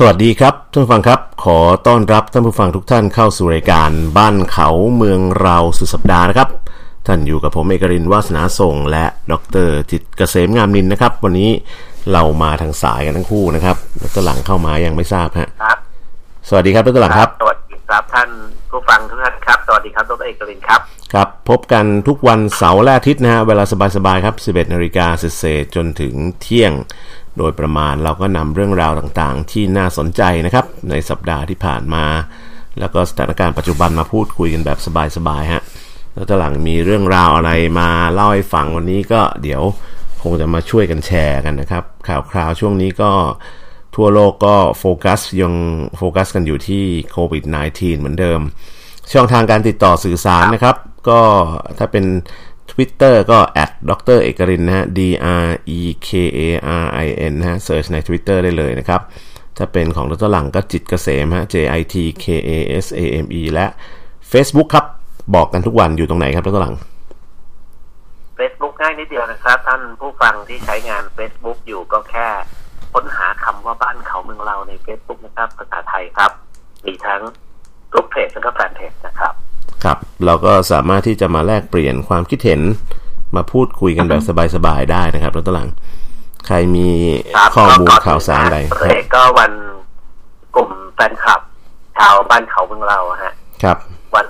สวัสดีครับท่านผู้ฟังครับ ขอต้อนรับท่านผู้ฟังทุกท่านเข้าสู่รายการบ้านเขาเมืองเราสุดสัปดาห์นะครับ ท่านอยู่กับผมเอกรินวาสนาส่ง และดรจิตเกษมงามนินนะครับ วันนี้เรามาทางสายกันทั้งคู่นะครับดรหลังเข้ามายังไม่ทราบฮะครับ สวัสดีครับดรหลังครับสวัสดีครับท่านผู้ฟังทุกท่านครับสวัสดีครับดรเอกลินครับครับพบกันทุกวันเสาร์และอาทิตย์นะฮะเวลาสบายๆครับ 11นาฬิกาเศษๆจนถึงเที่ยง โดยประมาณเราก็นำเรื่องราวต่างๆ ที่น่าสนใจนะครับ ในสัปดาห์ที่ผ่านมา แล้วก็สถานการณ์ปัจจุบันมาพูดคุยกันแบบสบายๆฮะแล้วตหลังมีเรื่องราวอะไรมาเล่าให้ฟังวันนี้ก็เดี๋ยวคงจะมาช่วยกันแชร์กันนะครับ ข่าวคราวช่วงนี้ก็ทั่วโลกก็โฟกัสยังโฟกัสกันอยู่ที่โควิด -19 เหมือนเดิม ช่องทางการติดต่อสื่อสารนะครับ ก็ถ้าเป็น Twitter ก็แอดดรเอกรินนะฮะ D R E K A R I N นะฮะเ e ิร์ชใน Twitter ได้เลยนะครับ ถ้าเป็นของดรหลังก็จิตเกษมฮะ J I T K A S A M E และ Facebook ครับ บอกกันทุกวันอยู่ตรงไหนครับดรหลัง Facebook ง่ายนิดเดียวนะครับ ท่านผู้ฟังที่ใช้งาน Facebook อยู่ก็แค่ค้นหาคำว่าบ้านเขาเมืองเราใน Facebook นะครับภาษาไทยครับ มีทั้งรูปเพจแล้วก็แฟนเพจนะครับ ครับเราก็สามารถที่จะมาแลกเปลี่ยนความคิดเห็นมาพูดคุยกันแบบสบายๆได้นะครับดรหลัง ใครมีครับข้อมูลก็ก่นข่าวสารอะไรนะเอกก็วันกลุ่มแฟนคลับชาวบ้านเขาเมืองเราฮะ ครับ วัน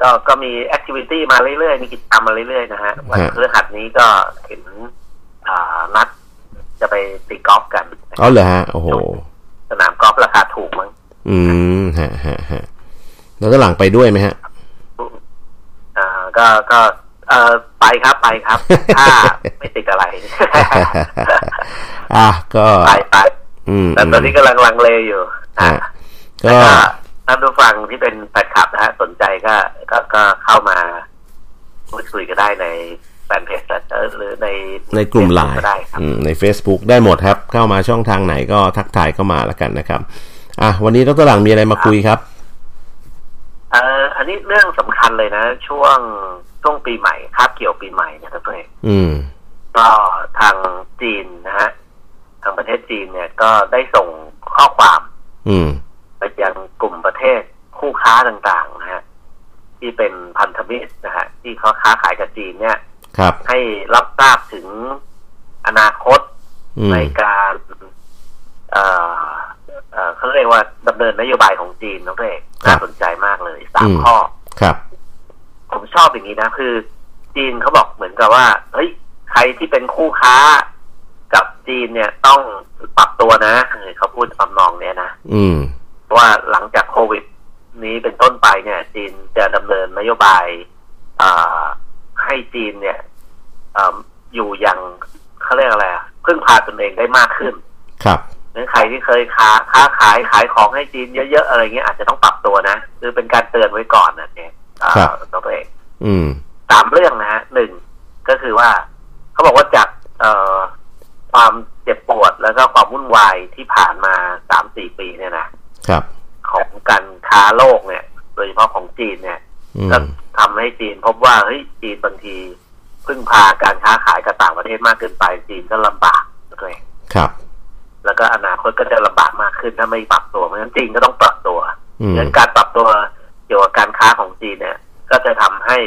ก็ก็มี activity มาเรื่อยๆ มีกิจกรรมมาเรื่อยๆนะฮะ วันฮะพฤหัสนี้ก็เห็นอ่านัดจะไปตีกอล์ฟกันอ๋อเหรอฮะ โอ้โห สนามกอล์ฟราคาถูกมั้ง อืมฮะฮะฮะ แล้วดรหลังไปด้วยไหมฮะอ่าก็ก็เออไปครับไปครับ ถ้าไม่ติดอะไร อะก็ไปไปอืมแต่ตอนนี้กำลังลังเลอยู่อะฮะแล้วก็ก็ท่านผู้ฟังที่เป็นแฟนคลับนะฮะสนใจก็ก็ก็เข้ามาพูดคุยก็ได้ในแฟนเพจหรือในในกลุ่มไล Facebook น์ก็ได้ครับอืมใน Facebook ได้หมดครับ เข้ามาช่องทางไหนก็ทักทายเข้ามาแล้วกันนะครับ อะวันนี้ดรหลังมีอะไรมาคุยครับ เอ่ออันนี้เรื่องสำคัญเลยนะ ช่วงช่วงปีใหม่คาบเกี่ยวปีใหม่เนี่ยครับเพื่อนอืมก็ทางจีนนะฮะทางประเทศจีนเนี่ยก็ได้ส่งข้อความ อืมไปยังกลุ่มประเทศคู่ค้าต่างๆ นะฮะที่เป็นพันธมิตรนะฮะที่เขาค้าขายกับจีนเนี่ย ครับ ให้รับทราบถึงอนาคตอืมในการเอ่อ เอ่อเขาเรียกว่าดำเนินนโยบายของจีนน้องเอกน่าสนใจมากเลยสามข้อครับ ผมชอบอย่างนี้นะ คือ จีนเขาบอกเหมือนกับว่าเฮ้ยใครที่เป็นคู่ค้ากับจีนเนี่ยต้องปรับตัวนะเออเขาพูดคำนองเนี้ยนะอืมเพราะว่าหลังจากโควิด นี้เป็นต้นไปเนี่ย จีนจะดำเนินนโยบายอ่าให้จีนเนี่ยอ่าอยู่อย่างเขาเรียกอะไรอะพึ่งพาตนเองได้มากขึ้น ครับ นั้นใครที่เคยค้าค้าขายขายของให้จีนเยอะๆอะไรเงี้ยอาจจะต้องปรับตัวนะคือเป็นการเตือนไว้ก่อนนะเนี่ยอ่าครับตัวเองอืมสามเรื่องนะฮะหนึ่งก็คือว่าเขาบอกว่าจากเอ่อความเจ็บปวดแล้วก็ความวุ่นวายที่ผ่านมาสามสี่ปีเนี่ยนะครับของการค้าโลกเนี่ย โดยเฉพาะของจีนเนี่ยอืมก็ทำให้จีนพบว่าเฮ้ยจีนบางทีพึ่งพาการค้าขายกับต่างประเทศมากเกินไปจีนก็ลำบากด้วยครับ แล้วก็อนาคตก็จะลำบากมากขึ้นถ้าไม่ปรับตัวเพราะฉะนั้นจีนก็ต้องปรับตัวอืมงั้นการปรับตัวเกี่ยวกับการค้าของจีนเนี่ย ก็จะทำให้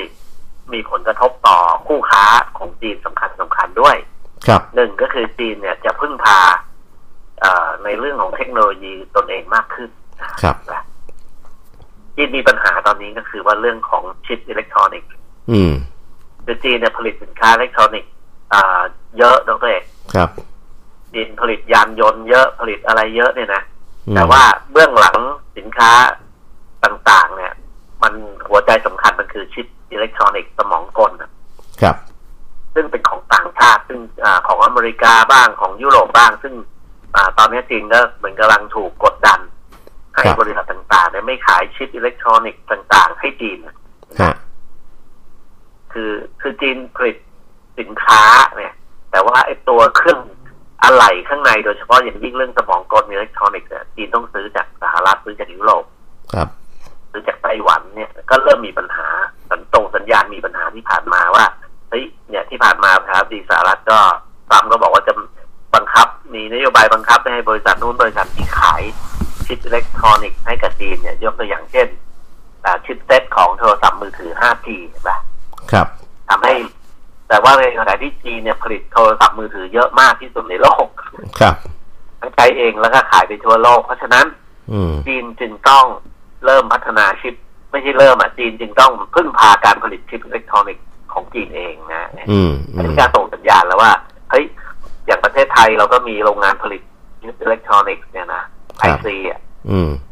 มีผลกระทบต่อคู่ค้าของจีนสำคัญสำคัญด้วย ครับหนึ่งก็คือจีนเนี่ยจะพึ่งพาเอ่อในเรื่องของเทคโนโลยีตนเองมากขึ้น ครับนะจีนมีปัญหาตอนนี้ก็คือว่าเรื่องของชิปอิเล็กทรอนิกส์ อืมคือจีนเนี่ยผลิตสินค้าอิเล็กทรอนิกส์อ่าเยอะดรเอกครับ จีนผลิตยานยนต์เยอะผลิตอะไรเยอะเนี่ยนะอืมแต่ว่าเบื้องหลังสินค้าต่างๆ เนี่ย มันหัวใจสำคัญมันคือชิปอิเล็กทรอนิกส์สมองกลน่ะครับ ซึ่งเป็นของต่างชาติซึ่งอาของอเมริกาบ้างของยุโรปบ้าง ซึ่งอาตอนนี้จีนก็เหมือนกำลังถูกกดดัน ให้ครับบริษัทต่างๆเนี่ยไม่ขายชิปอิเล็กทรอนิกส์ต่าง ๆ ให้จีนน่ะฮะคือคือจีนผลิตสินค้าเนี่ย แต่ว่าไอ้ตัวเครื่อง อะไหล่ข้างในโดยเฉพาะอย่างยิ่งเรื่องสมองกลอิเล็กทรอนิกส์เนี่ยจีนต้องซื้อจากสหรัฐซื้อจากยุโรปครับซื้อจากไต้หวันเนี่ย ก็เริ่มมีปัญหาสัญตรงสัญญาณมีปัญหาที่ผ่านมาว่าเฮ้ยเนี่ยที่ผ่านมาครับดีสหรัฐก็ตามก็บอกว่าจะบังคับ มีนโยโยบายบังคับให้บริษัทนู้นบริษัทที่ขายชิปอิเล็กทรอนิกส์ให้กับจีนเนี่ยยกตัวอย่างเช่น chipset ของโทรศัพท์มือถือ 5G ใช่ปะครับทำให้ แต่ว่าในขณะที่จีนเนี่ยผลิตโทรศัพท์มือถือเยอะมากที่สุดในโลก ครับทั้งใช้เองแล้วก็ขายไปทั่วโลก เพราะฉะนั้นจีนจึงต้องเริ่มพัฒนาชิป ไม่ใช่เริ่มอะจีนจึงต้องพึ่งพาการผลิตชิปอิเล็กทรอนิกส์ของจีนเองนะอันนี้การส่งสัญญาณแล้วว่าเฮ้ยอย่างประเทศไทยเราก็มีโรงงานผลิตอิเล็กทรอนิกส์เนี่ยนะ IC อะ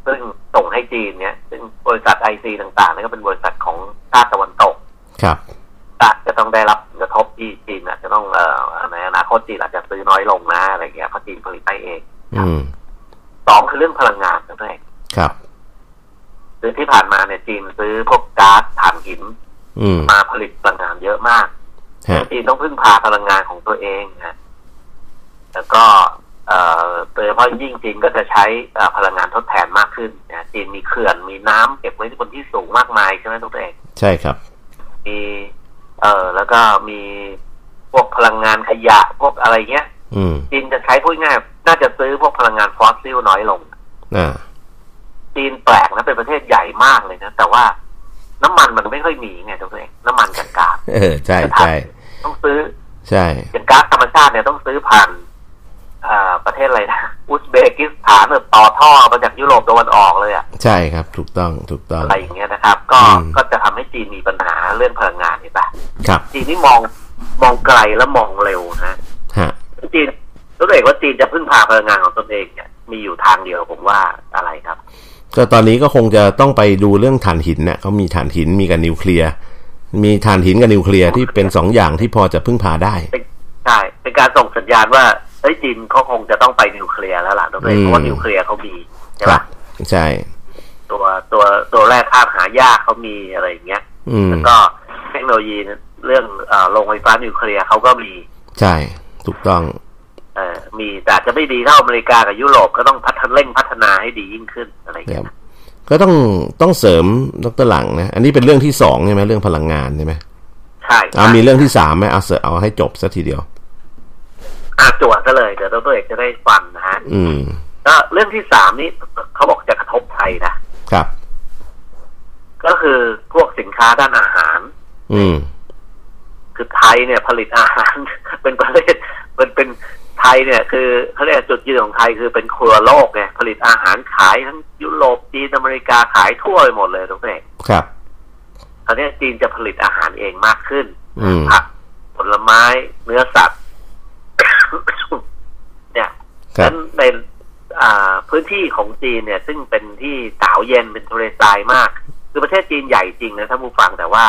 ซึ่งส่งให้จีนเนี่ย ซึ่งบริษัทไอซีต่างๆนี่ก็เป็นบริษัทของชาติตะวันตก ครับ จะต้องได้รับกระทบที่จีนจะต้องเอ่อในอนาคตจีนอาจจะซื้อน้อยลงนะอะไรเงี้ยเพราะจีนผลิตไปเองสองคือเรื่องพลังงานนั่นเองครับคือที่ผ่านมาเนี่ยจีนซื้อพวกก๊าซถ่านหินมาผลิตพลังงานเยอะมากจีนต้องพึ่งพาพลังงานของตัวเองนะแล้วก็โดยเฉพาะยิ่งจีนก็จะใช้พลังงานทดแทนมากขึ้นนะจีนมีเขื่อนมีน้ำเก็บไว้บนที่สูงมากมายใช่ไหมทุกท่านใช่ครับ มี เอ่อแล้วก็มีพวกพลังงานขยะพวกอะไรเงี้ยจีนจะใช้พูดง่ายน่าจะซื้อพวกพลังงานฟอสซิลน้อยลงจีนแปลกนะเป็นประเทศใหญ่มากเลยนะแต่ว่าน้ำมันมันไม่ค่อยมีไงทุกท่านน้ำมันกันกาเออใช่ใช่ต้องซื้อ ใช่อย่างก๊าซธรรมชาติเนี่ยต้องซื้อผ่านประเทศอะไรนะ อุซเบกิสถานต่อท่อมาจากยุโรปตะวันออกเลยอะใช่ครับ ถูกต้องถูกต้องอะไรอย่างเงี้ยนะครับ ก็ก็จะทำให้จีนมีปัญหาเรื่องพลังงานเห็นปะครับจีนนี่มองมองไกลและมองเร็วนะฮะจีนรู้เองว่าจีนจะพึ่งพาพลังงานของตนเองเนี่ยมีอยู่ทางเดียวผมว่าอะไรครับ ก็ตอนนี้ก็คงจะต้องไปดูเรื่องถ่านหินเนี่ยเขามีถ่านหินมีกับนิวเคลียร์มีถ่านหินกับนิวเคลียร์ที่เป็นสองอย่างที่พอจะพึ่งพาได้ใช่เป็นการส่งสัญญาณว่า เฮ้ยจีนเขาคงจะต้องไปนิวเคลียร์แล้วล่ะเพราะว่านิวเคลียร์เขามีใช่ปะใช่ ตัวตัวตัวแรกภาพหายากเขามีอะไรอย่างเงี้ยแล้วก็เทคโนโลยีเรื่องโรงไฟฟ้านิวเคลียร์เขาก็มี ใช่ ถูกต้องเออมีแต่จะไม่ดีเท่าอเมริกากับยุโรปก็ต้องพัฒนาเร่งพัฒนาให้ดียิ่งขึ้นอะไรอย่างเงี้ยก็ต้องต้องเสริมดรหลังนะ อันนี้เป็นเรื่องที่สองใช่ไหมเรื่องพลังงานใช่ไหมใช่เอามีเรื่องที่สามไหมเอาเสเอาให้จบสักทีเดียว อาจวดซะเลยเดี๋ยวดรเอกจะได้ฟังนะฮะอืมก็เรื่องที่สามนี้เขาบอกจะกระทบไทยนะครับ ก็คือพวกสินค้าด้านอาหาร อืม คือไทยเนี่ยผลิตอาหาร เป็นประเทศเป็นเป็นไทยเนี่ย คือเขาเรียกจุดยืนของไทยคือเป็นครัวโลกไงผลิตอาหารขายทั้งยุโรปจีนอเมริกาขายทั่วไปหมดเลยทุกท่านครับคราวนี้จีนจะผลิตอาหารเองมากขึ้นผักผลไม้เนื้อสัตว์ เนี่ยนั้นในพื้นที่ของจีนเนี่ย ซึ่งเป็นที่หนาวเย็นเป็นทะเลทรายมาก คือประเทศจีนใหญ่จริงนะท่านผู้ฟังแต่ว่า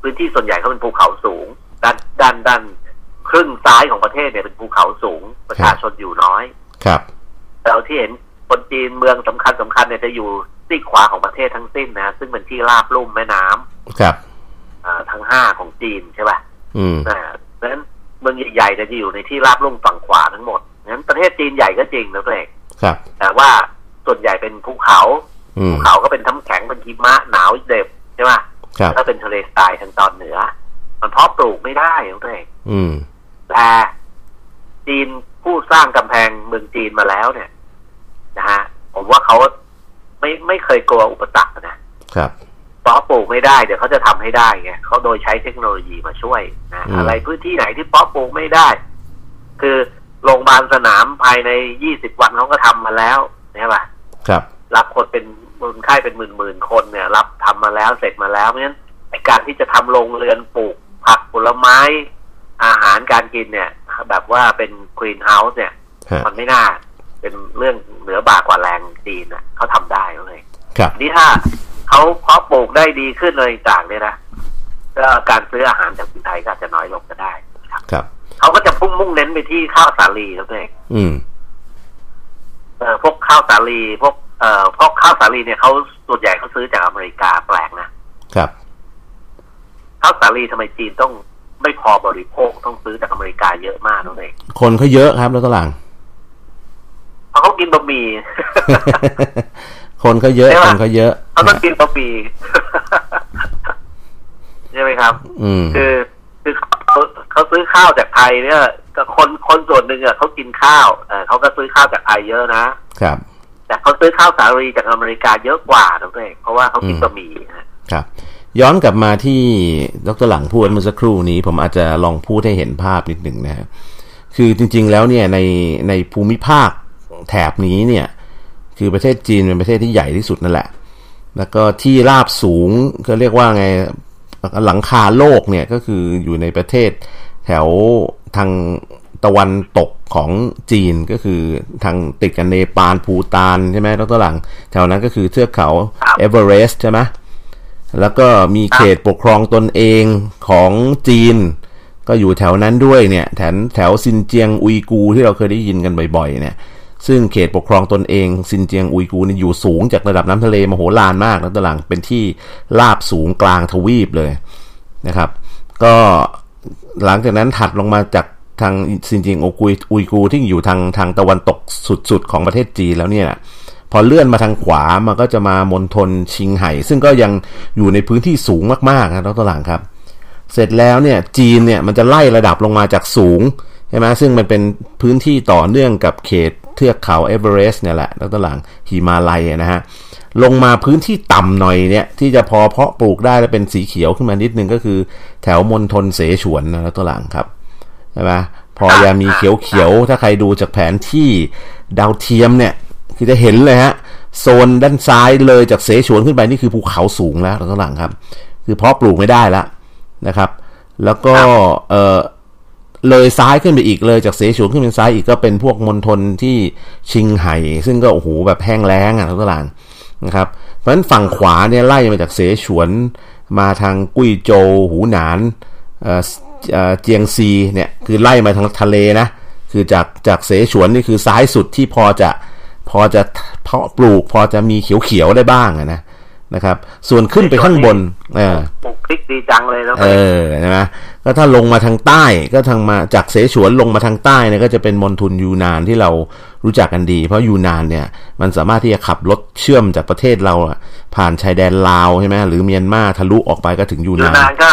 พื้นที่ส่วนใหญ่เขาเป็นภูเขาสูง ด้านด้านด้านครึ่งซ้ายของประเทศเนี่ยเป็นภูเขาสูง ประชาชนอยู่น้อย ครับแต่ที่เห็นคนจีนเมืองสำคัญสำคัญเนี่ยจะอยู่ซีกขวาของประเทศทั้งสิ้นนะซึ่งเป็นที่ราบลุ่มแม่น้ำครับอ่าทั้งห้าของจีนใช่ป่ะอืมอ่าเพราะฉะนั้น เมืองใหญ่ๆจะอยู่ในที่ราบลุ่มฝั่งขวาทั้งหมดงั้นประเทศจีนใหญ่ก็จริงนะเอกครับ แต่ว่าส่วนใหญ่เป็นภูเขาภูเขาก็เป็นทั้งแข็งเป็นหิมะหนาวเด็บใช่ไหมถ้าเป็นทะเลทรายทางตอนเหนือ มันเพาะปลูกไม่ได้นะเอกแต่จีนผู้สร้างกำแพงเมืองจีนมาแล้วเนี่ย นะฮะผมว่าเขาไม่ไม่เคยกลัวอุปสรรคนะครับ เพาะปลูกไม่ได้เดี๋ยวเขาจะทำให้ได้ไงเขาโดยใช้เทคโนโลยีมาช่วยนะอะไรพื้นที่ไหนที่เพาะปลูกไม่ได้ คือโรงพยาบาลสนามภายในยี่สิบวันเขาก็ทำมาแล้วใช่ป่ะครับ รับคนเป็นคนไข้เป็นหมื่นหมื่นคนเนี่ย รับทำมาแล้วเสร็จมาแล้วเพราะฉะนั้นการที่จะทำโรงเรือนปลูกผักผลไม้ อาหารการกินเนี่ย แบบว่าเป็นกรีนเฮาส์เนี่ย มันไม่น่าเป็นเรื่องเหนือบากว่าแรงจีนอะเขาทำได้เลย ครับนี่ถ้า เขาเพาะปลูกได้ดีขึ้นเลยต่างเนี่ยนะก็การซื้ออาหารจากคนไทยก็จะน้อยลงก็ได้ครับเขาก็จะพุ่งมุ่งเน้นไปที่ข้าวสาลีครับเองอืมเอ่อพวกข้าวสาลีพวกเอ่อพวกข้าวสาลีเนี่ยเขาส่วนใหญ่เขาซื้อจากอเมริกาแปลกนะครับข้าวสาลีทำไมจีนต้องไม่พอบริโภคต้องซื้อจากอเมริกาเยอะมากนั่นเองคนเขาเยอะครับแล้วตลางเพราะเขากินบะหมี่ คนก็เยอะคนก็เยอะเขาต้องกินบะหมี่ใช่ไหมครับ อืมคือคือเขาเขาซื้อข้าวจากไทยเนี่ยก็คนคนส่วนหนึ่งอะเขากินข้าวเออเขาก็ซื้อข้าวจากไทยเยอะนะครับ แต่เขาซื้อข้าวสาลีจากอเมริกาเยอะกว่านะเพื่อนเพราะว่าเขากินบะหมี่ครับ ย้อนกลับมาที่ดรหลังพูดเมื่อสักครู่นี้ ผมอาจจะลองพูดให้เห็นภาพนิดหนึ่งนะคือจริง ๆ แล้วเนี่ยในในภูมิภาคแถบนี้เนี่ย คือประเทศจีนเป็นประเทศที่ใหญ่ที่สุดนั่นแหละ แล้วก็ที่ราบสูงก็เรียกว่าไงหลังคาโลกเนี่ยก็คืออยู่ในประเทศแถวทางตะวันตกของจีนก็คือทางติดกันเนปาลภูตานใช่ไหมดรหลัง แถวนั้นก็คือเทือกเขาเอเวอเรสต์ใช่ไหมแล้วก็มีเขตปกครองตนเองของจีน ก็อยู่แถวนั้นด้วยเนี่ย แถวแถวซินเจียงอุยกูที่เราเคยได้ยินกันบ่อยๆ เนี่ย ซึ่งเขตปกครองตนเองซินเจียงอุยกูนี่อยู่สูงจากระดับน้ำทะเลมโหฬารมากนะดรหลังเป็นที่ราบสูงกลางทวีปเลยนะครับ ก็หลังจากนั้นถัดลงมาจากทางซินเจียงอุยอุยกูที่อยู่ทางทางตะวันตกสุดๆของประเทศจีนแล้วเนี่ยพอเลื่อนมาทางขวามันก็จะมามณฑลชิงไห่ ซึ่งก็ยังอยู่ในพื้นที่สูงมากๆนะดรหลังครับ เสร็จแล้วเนี่ยจีนเนี่ยมันจะไล่ระดับลงมาจากสูง ใช่ไหมซึ่งมันเป็นพื้นที่ต่อเนื่องกับเขตเทือกเขาเอเวอเรสต์เนี่ยแหละแล้วดรหลังหิมาลัยนะฮะลงมาพื้นที่ต่ำหน่อยเนี่ยที่จะพอเพาะปลูกได้แล้วเป็นสีเขียวขึ้นมานิดนึงก็คือ แถวมณฑลเสฉวนนะแล้วตหลังครับใช่ไหมพอจะมีเขียวๆถ้าใครดูจากแผนที่ดาวเทียมเนี่ยคือจะเห็นเลยฮะโซนด้านซ้ายเลยจากเสฉวนขึ้นไปนี่คือภูเขาสูงแล้วแล้วหลังครับ คือเพาะปลูกไม่ได้แล้วนะครับ แล้วก็เออ เลยซ้ายขึ้นไปอีกเลยจากเสฉวนขึ้นเป็นซ้ายอีกก็เป็นพวกมณฑลที่ชิงไห่ ซึ่งก็โอ้โหแบบแห้งแล้งอะทั้งตลาดนะครับ เพราะฉะนั้นฝั่งขวาเนี่ยไล่มาจากเสฉวนมาทางกุ้ยโจวหูหนานเเจียงซีเนี่ยคือไล่มาทางทะเลนะคือจากจากเสฉวนนี่คือซ้ายสุดที่พอจะพอจะเพาะปลูกพอจะมีเขียวๆได้บ้างนะ นะครับ ส่วนขึ้นไปข้างบนเออปลูกพริกดีจังเลยแล้วเออใช่ไหมก็ถ้าลงมาทางใต้ก็ทางมาจากเสฉวนลงมาทางใต้เนี่ยก็จะเป็นมณฑลยูนานที่เรารู้จักกันดี เพราะยูนานเนี่ยมันสามารถที่จะขับรถเชื่อมจากประเทศเราผ่านชายแดนลาวใช่ไหมหรือเมียนมาทะลุออกไปก็ถึงยูนานยูนานก็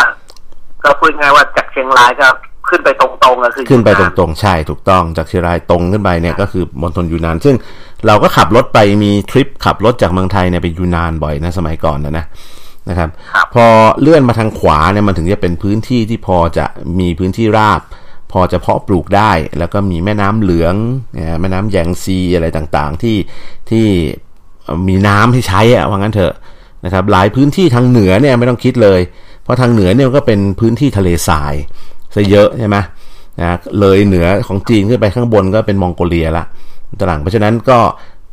ก็พูดง่ายว่าจากเชียงรายก็ ขึ้นไปตรงๆก็คือขึ้นไปตรงๆ ใช่ถูกต้องจากเชียงรายตรงขึ้นไปเนี่ยก็คือมณฑลยูนาน ซึ่งเราก็ขับรถไปมีทริปขับรถจากเมืองไทยเนี่ยไปยูนานบ่อยนะสมัยก่อนนะนะนะครับ พอเลื่อนมาทางขวาเนี่ยมันถึงจะเป็นพื้นที่ที่พอจะมีพื้นที่ราบ พอจะเพาะปลูกได้ แล้วก็มีแม่น้ำเหลืองแม่น้ำแยงซีอะไรต่างๆ ที่ที่มีน้ำให้ใช้อะว่างั้นเถอะนะครับ หลายพื้นที่ทางเหนือเนี่ยไม่ต้องคิดเลย เพราะทางเหนือเนี่ยก็เป็นพื้นที่ทะเลทราย ซะเยอะใช่ไหมนะเลยเหนือของจีนขึ้นไปข้างบนก็เป็นมองโกเลียละตลังเพราะฉะนั้นก็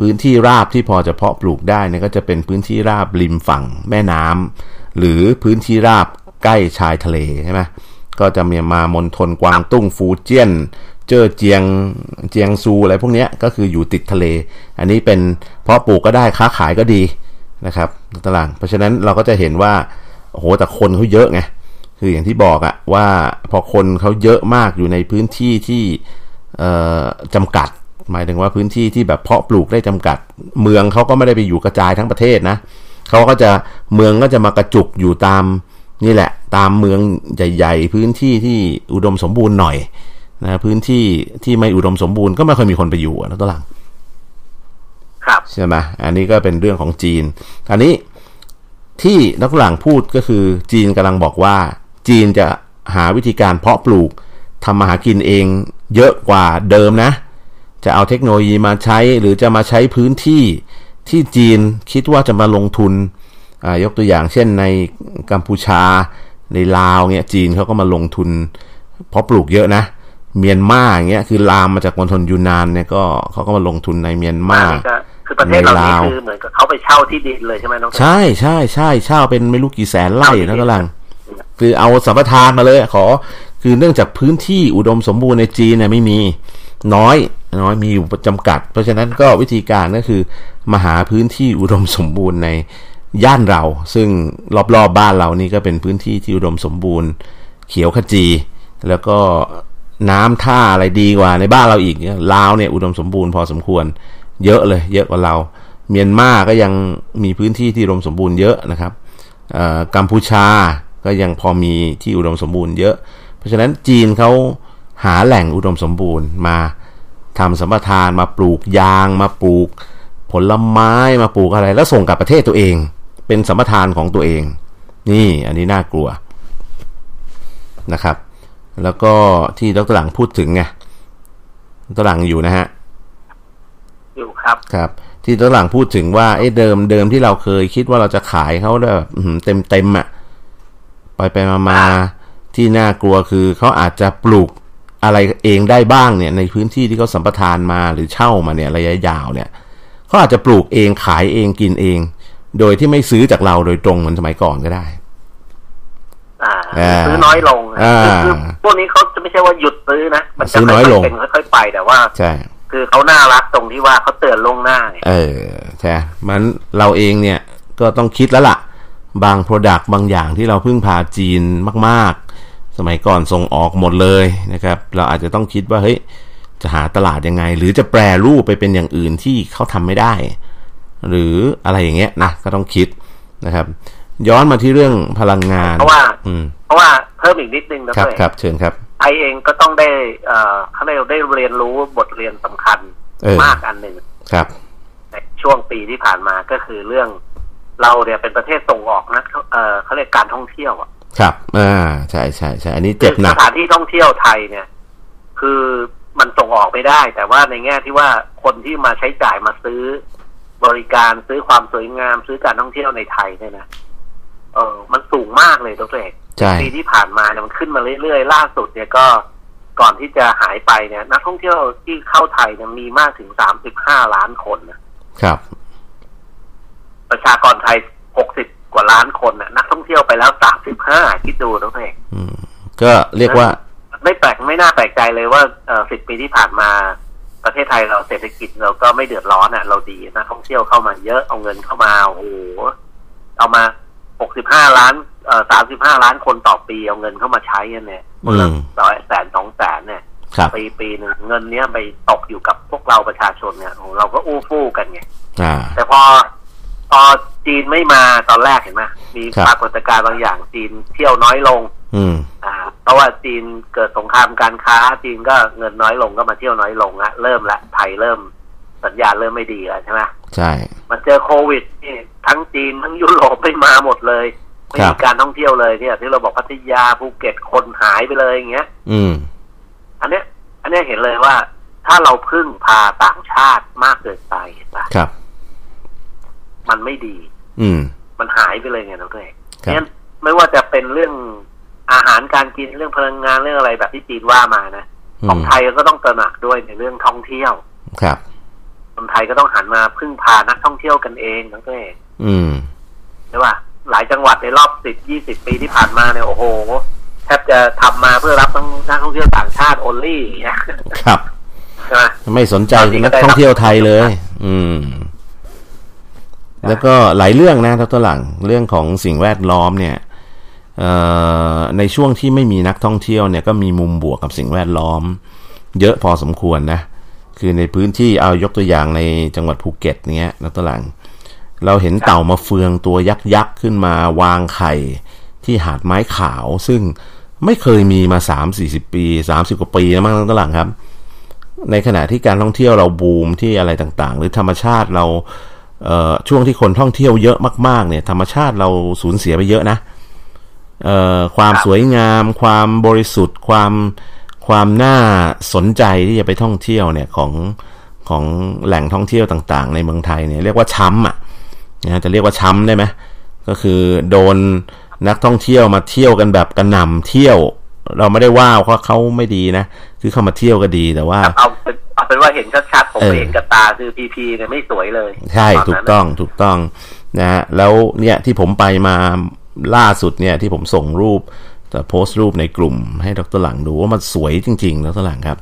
พื้นที่ราบที่พอจะเพาะปลูกได้เนี่ยก็จะเป็นพื้นที่ราบริมฝั่งแม่น้ำหรือพื้นที่ราบใกล้ชายทะเลใช่ไหมก็จะมีมามณฑลกวางตุ้งฟูเจียน เจ้อเจียงเจียงซูอะไรพวกนี้ก็คืออยู่ติดทะเล อันนี้เป็นเพาะปลูกก็ได้ค้าขายก็ดีนะครับตารางเพราะฉะนั้นเราก็จะเห็นว่าโอ้โหแต่คนเขาเยอะไง คืออย่างที่บอกอะว่าพอคนเขาเยอะมากอยู่ในพื้นที่ที่จำกัด หมายถึงว่าพื้นที่ที่แบบเพาะปลูกได้จำกัด เมืองเขาก็ไม่ได้ไปอยู่กระจายทั้งประเทศนะเขาก็จะเมืองก็จะมากระจุกอยู่ตามนี่แหละ ตามเมืองใหญ่ ๆ พื้นที่ที่อุดมสมบูรณ์หน่อยนะพื้นที่ที่ไม่อุดมสมบูรณ์ก็ไม่ค่อยมีคนไปอยู่นะตัวหลังครับใช่ไหมอันนี้ก็เป็นเรื่องของจีนอันนี้ที่นักหลังพูดก็คือจีนกำลังบอกว่า จีนจะหาวิธีการเพาะปลูกทำมาหากินเองเยอะกว่าเดิมนะ จะเอาเทคโนโลยีมาใช้หรือจะมาใช้พื้นที่ที่จีนคิดว่าจะมาลงทุน ยกตัวอย่างเช่นในกัมพูชาในลาวเนี่ยจีนเขาก็มาลงทุน เพาะปลูกเยอะนะ เมียนมาอย่างเงี้ยคือลามมาจากมณฑลยูนานเนี่ยก็เขาก็มาลงทุนในเมียนมาคือประเทศเรานี่คือเหมือนกับเขาไปเช่าที่ดินเลยใช่ไหมน้องใช่ใช่ใช่เช่าเป็นไม่รู้กี่แสนไร่นะกำลัง คือเอาสัมปทานมาเลยขอ คือเนื่องจากพื้นที่อุดมสมบูรณ์ในจีนเนี่ยไม่มีน้อยน้อยมีอยู่จำกัด เพราะฉะนั้นก็วิธีการก็คือมาหาพื้นที่อุดมสมบูรณ์ในย่านเรา ซึ่งรอบๆบบ้านเรานี่ก็เป็นพื้นที่ที่อุดมสมบูรณ์ เขียวขจี แล้วก็น้ำท่าอะไรดีกว่าในบ้านเราอีกลาวเนี่ยอุดมสมบูรณ์พอสมควร เยอะเลย เยอะกว่าเรา เมียนมาก็ยังมีพื้นที่ที่อุดมสมบูรณ์เยอะนะครับกัมพูชา ก็ยังพอมีที่อุดมสมบูรณ์เยอะ เพราะฉะนั้นจีนเขาหาแหล่งอุดมสมบูรณ์มาทำสัมปทานมาปลูกยางมาปลูก ผลไม้มาปลูกอะไร แล้วส่งกลับประเทศตัวเอง เป็นสัมปทานของตัวเอง นี่อันนี้น่ากลัวนะครับ แล้วก็ที่ดรหลังพูดถึงไงดรหลังอยู่นะฮะอยู่ครับครับ ที่ดรหลังพูดถึงว่าไอ้เดิมเดิมที่เราเคยคิดว่าเราจะขายเขาแบบเต็มเต็มอะ ไปไปมามาที่น่ากลัวคือเขาอาจจะปลูกอะไรเองได้บ้างเนี่ย ในพื้นที่ที่เขาสัมปทานมาหรือเช่ามาเนี่ยระยะยาวเนี่ยเขาอาจจะปลูกเองขายเองกินเอง โดยที่ไม่ซื้อจากเราโดยตรงเหมือนสมัยก่อนก็ได้ซื้อน้อยลงคือพวกนี้เขาจะไม่ใช่ว่าหยุดซื้อนะ มันจะค่อยเป็นค่อยๆไปแต่ว่าใช่คือเขาน่ารักตรงที่ว่าเขาเตือนลงหน้า เออใช่มันเราเองเนี่ยก็ต้องคิดแล้วล่ะ บางโปรดักต์บางอย่างที่เราพึ่งพาจีนมาก ๆ สมัยก่อนส่งออกหมดเลยนะครับ เราอาจจะต้องคิดว่าเฮ้ยจะหาตลาดยังไง หรือจะแปรรูปไปเป็นอย่างอื่นที่เขาทำไม่ได้ หรืออะไรอย่างเงี้ยนะก็ต้องคิดนะครับ ย้อนมาที่เรื่องพลังงาน เพราะว่าเพราะว่าเพิ่มอีกนิดนึงนะครับครับ เชิญครับ ไอเองก็ต้องได้เอ่อเขาได้ได้เรียนรู้บทเรียนสำคัญมากอันหนึ่งครับในช่วงปีที่ผ่านมาก็คือเรื่อง เราเนี่ยเป็นประเทศส่งออกนะเออเขาเรียกการท่องเที่ยวอะ ครับ อ่า ใช่ใช่ใช่อันนี้เจ็บหนักสถานที่ท่องเที่ยวไทยเนี่ย คือมันส่งออกไม่ได้ แต่ว่าในแง่ที่ว่าคนที่มาใช้จ่ายมาซื้อบริการซื้อความสวยงาม ซื้อการท่องเที่ยวในไทยเนี่ยนะเออมันสูงมากเลยตัวเอกปีที่ผ่านมาเนี่ยมันขึ้นมาเรื่อยๆล่าสุดเนี่ยก็ก่อนที่จะหายไปเนี่ย นักท่องเที่ยวที่เข้าไทยเนี่ยมีมากถึงสามสิบห้าล้านคนนะครับ ประชากรไทยหกสิบกว่าล้านคนน่ะนักท่องเที่ยวไปแล้วสามสิบห้าคิดดูตัวเองก็เรียกว่า ไม่แปลกไม่น่าแปลกใจเลยว่าเออสิบปีที่ผ่านมาประเทศไทยเราเศรษฐกิจเราก็ไม่เดือดร้อนอะ เราดีนะท่องเที่ยวเข้ามาเยอะเอาเงินเข้ามาโอ้โหเอามาหกสิบห้าล้านเอ่อสามสิบห้าล้านคนต่อปีเอาเงินเข้ามาใช้กันเนี่ยเมื่อต่อแสนสองแสนเนี่ยปีปีหนึ่งเงินเนี้ยไปตกอยู่กับพวกเราประชาชนเนี่ยเราก็อู้ฟู่กันไงแต่พอ พอจีนไม่มาตอนแรกเห็นไหมมีปรากฏการณ์บางอย่างจีนเที่ยวน้อยลง อืมอ่า เพราะว่าจีนเกิดสงครามการค้า จีนก็เงินน้อยลงก็มาเที่ยวน้อยลงละเริ่มละไทยเริ่มสัญญาณเริ่มไม่ดีแล้วใช่ไหมใช่มันเจอโควิดนี่ทั้งจีนทั้งยุโรปไม่มาหมดเลยไม่มีการท่องเที่ยวเลยเนี่ย ที่เราบอกพัทยาภูเก็ตคนหายไปเลยอย่างเงี้ย อืม อันเนี้ย อันเนี้ยเห็นเลยว่า ถ้าเราพึ่งพาต่างชาติมากเกินไปะครับ มันไม่ดี อืม มันหายไปเลยไงน้องเอกเนี่ยไม่ว่าจะเป็นเรื่องอาหารการกินเรื่องพลังงานเรื่องอะไรแบบที่จีนว่ามานะของไทยก็ต้องตระหนักด้วยในเรื่องท่องเที่ยว ครับคนไทยก็ต้องหันมาพึ่งพานักท่องเที่ยวกันเองน้องเอกอืมใช่ป่ะหลายจังหวัดในรอบสิบยี่สิบปีที่ผ่านมาเนี่ยโอ้โหแทบจะทำมาเพื่อรับนักท่องเที่ยวต่างชาติโอลี่ครับใช่ไหมไม่สนใจนักท่องเที่ยวไทยเลย อืม แล้วก็หลายเรื่องนะทัตหลังเรื่องของสิ่งแวดล้อมเนี่ยในช่วงที่ไม่มีนักท่องเที่ยวเนี่ยก็มีมุมบวกกับสิ่งแวดล้อม เยอะพอสมควรนะ คือในพื้นที่เอายกตัวอย่างในจังหวัดภูเก็ตเนี้ยนักตลัง เราเห็นเต่ามาเฟืองตัวยักษ์ยักษ์ขึ้นมาวางไข่ที่หาดไม้ขาว ซึ่งไม่เคยมีมาสามสี่สิบปีสามสิบกว่าปีแล้วมั้งนตหลังครับ ในขณะที่การท่องเที่ยวเราบูมที่อะไรต่างๆ หรือธรรมชาติเรา ช่วงที่คนท่องเที่ยวเยอะมาก ๆ เนี่ย ธรรมชาติเราสูญเสียไปเยอะนะความสวยงาม ความบริสุทธิ์ ความความน่าสนใจที่จะไปท่องเที่ยวเนี่ยของของแหล่งท่องเที่ยวต่างๆ ในเมืองไทยเนี่ยเรียกว่าช้ำอะนะจะเรียกว่าช้ำได้ไหมก็คือโดนนักท่องเที่ยวมาเที่ยวกันแบบกระหน่ำเที่ยว เราไม่ได้ว่าเพราะเขาไม่ดีนะ คือเขามาเที่ยวก็ดีแต่ว่า เอาเป็นเอาเป็นว่าเห็นชัดๆผมเห็นกับตาคือพีพีเนี่ยไม่สวยเลย ใช่ถูกต้องถูกต้องนะฮะแล้วเนี่ยที่ผมไปมาล่าสุดเนี่ยที่ผมส่งรูปแต่โพสต์รูปในกลุ่มให้ดรหลังดูว่ามันสวยจริงๆแล้วตหลังครับ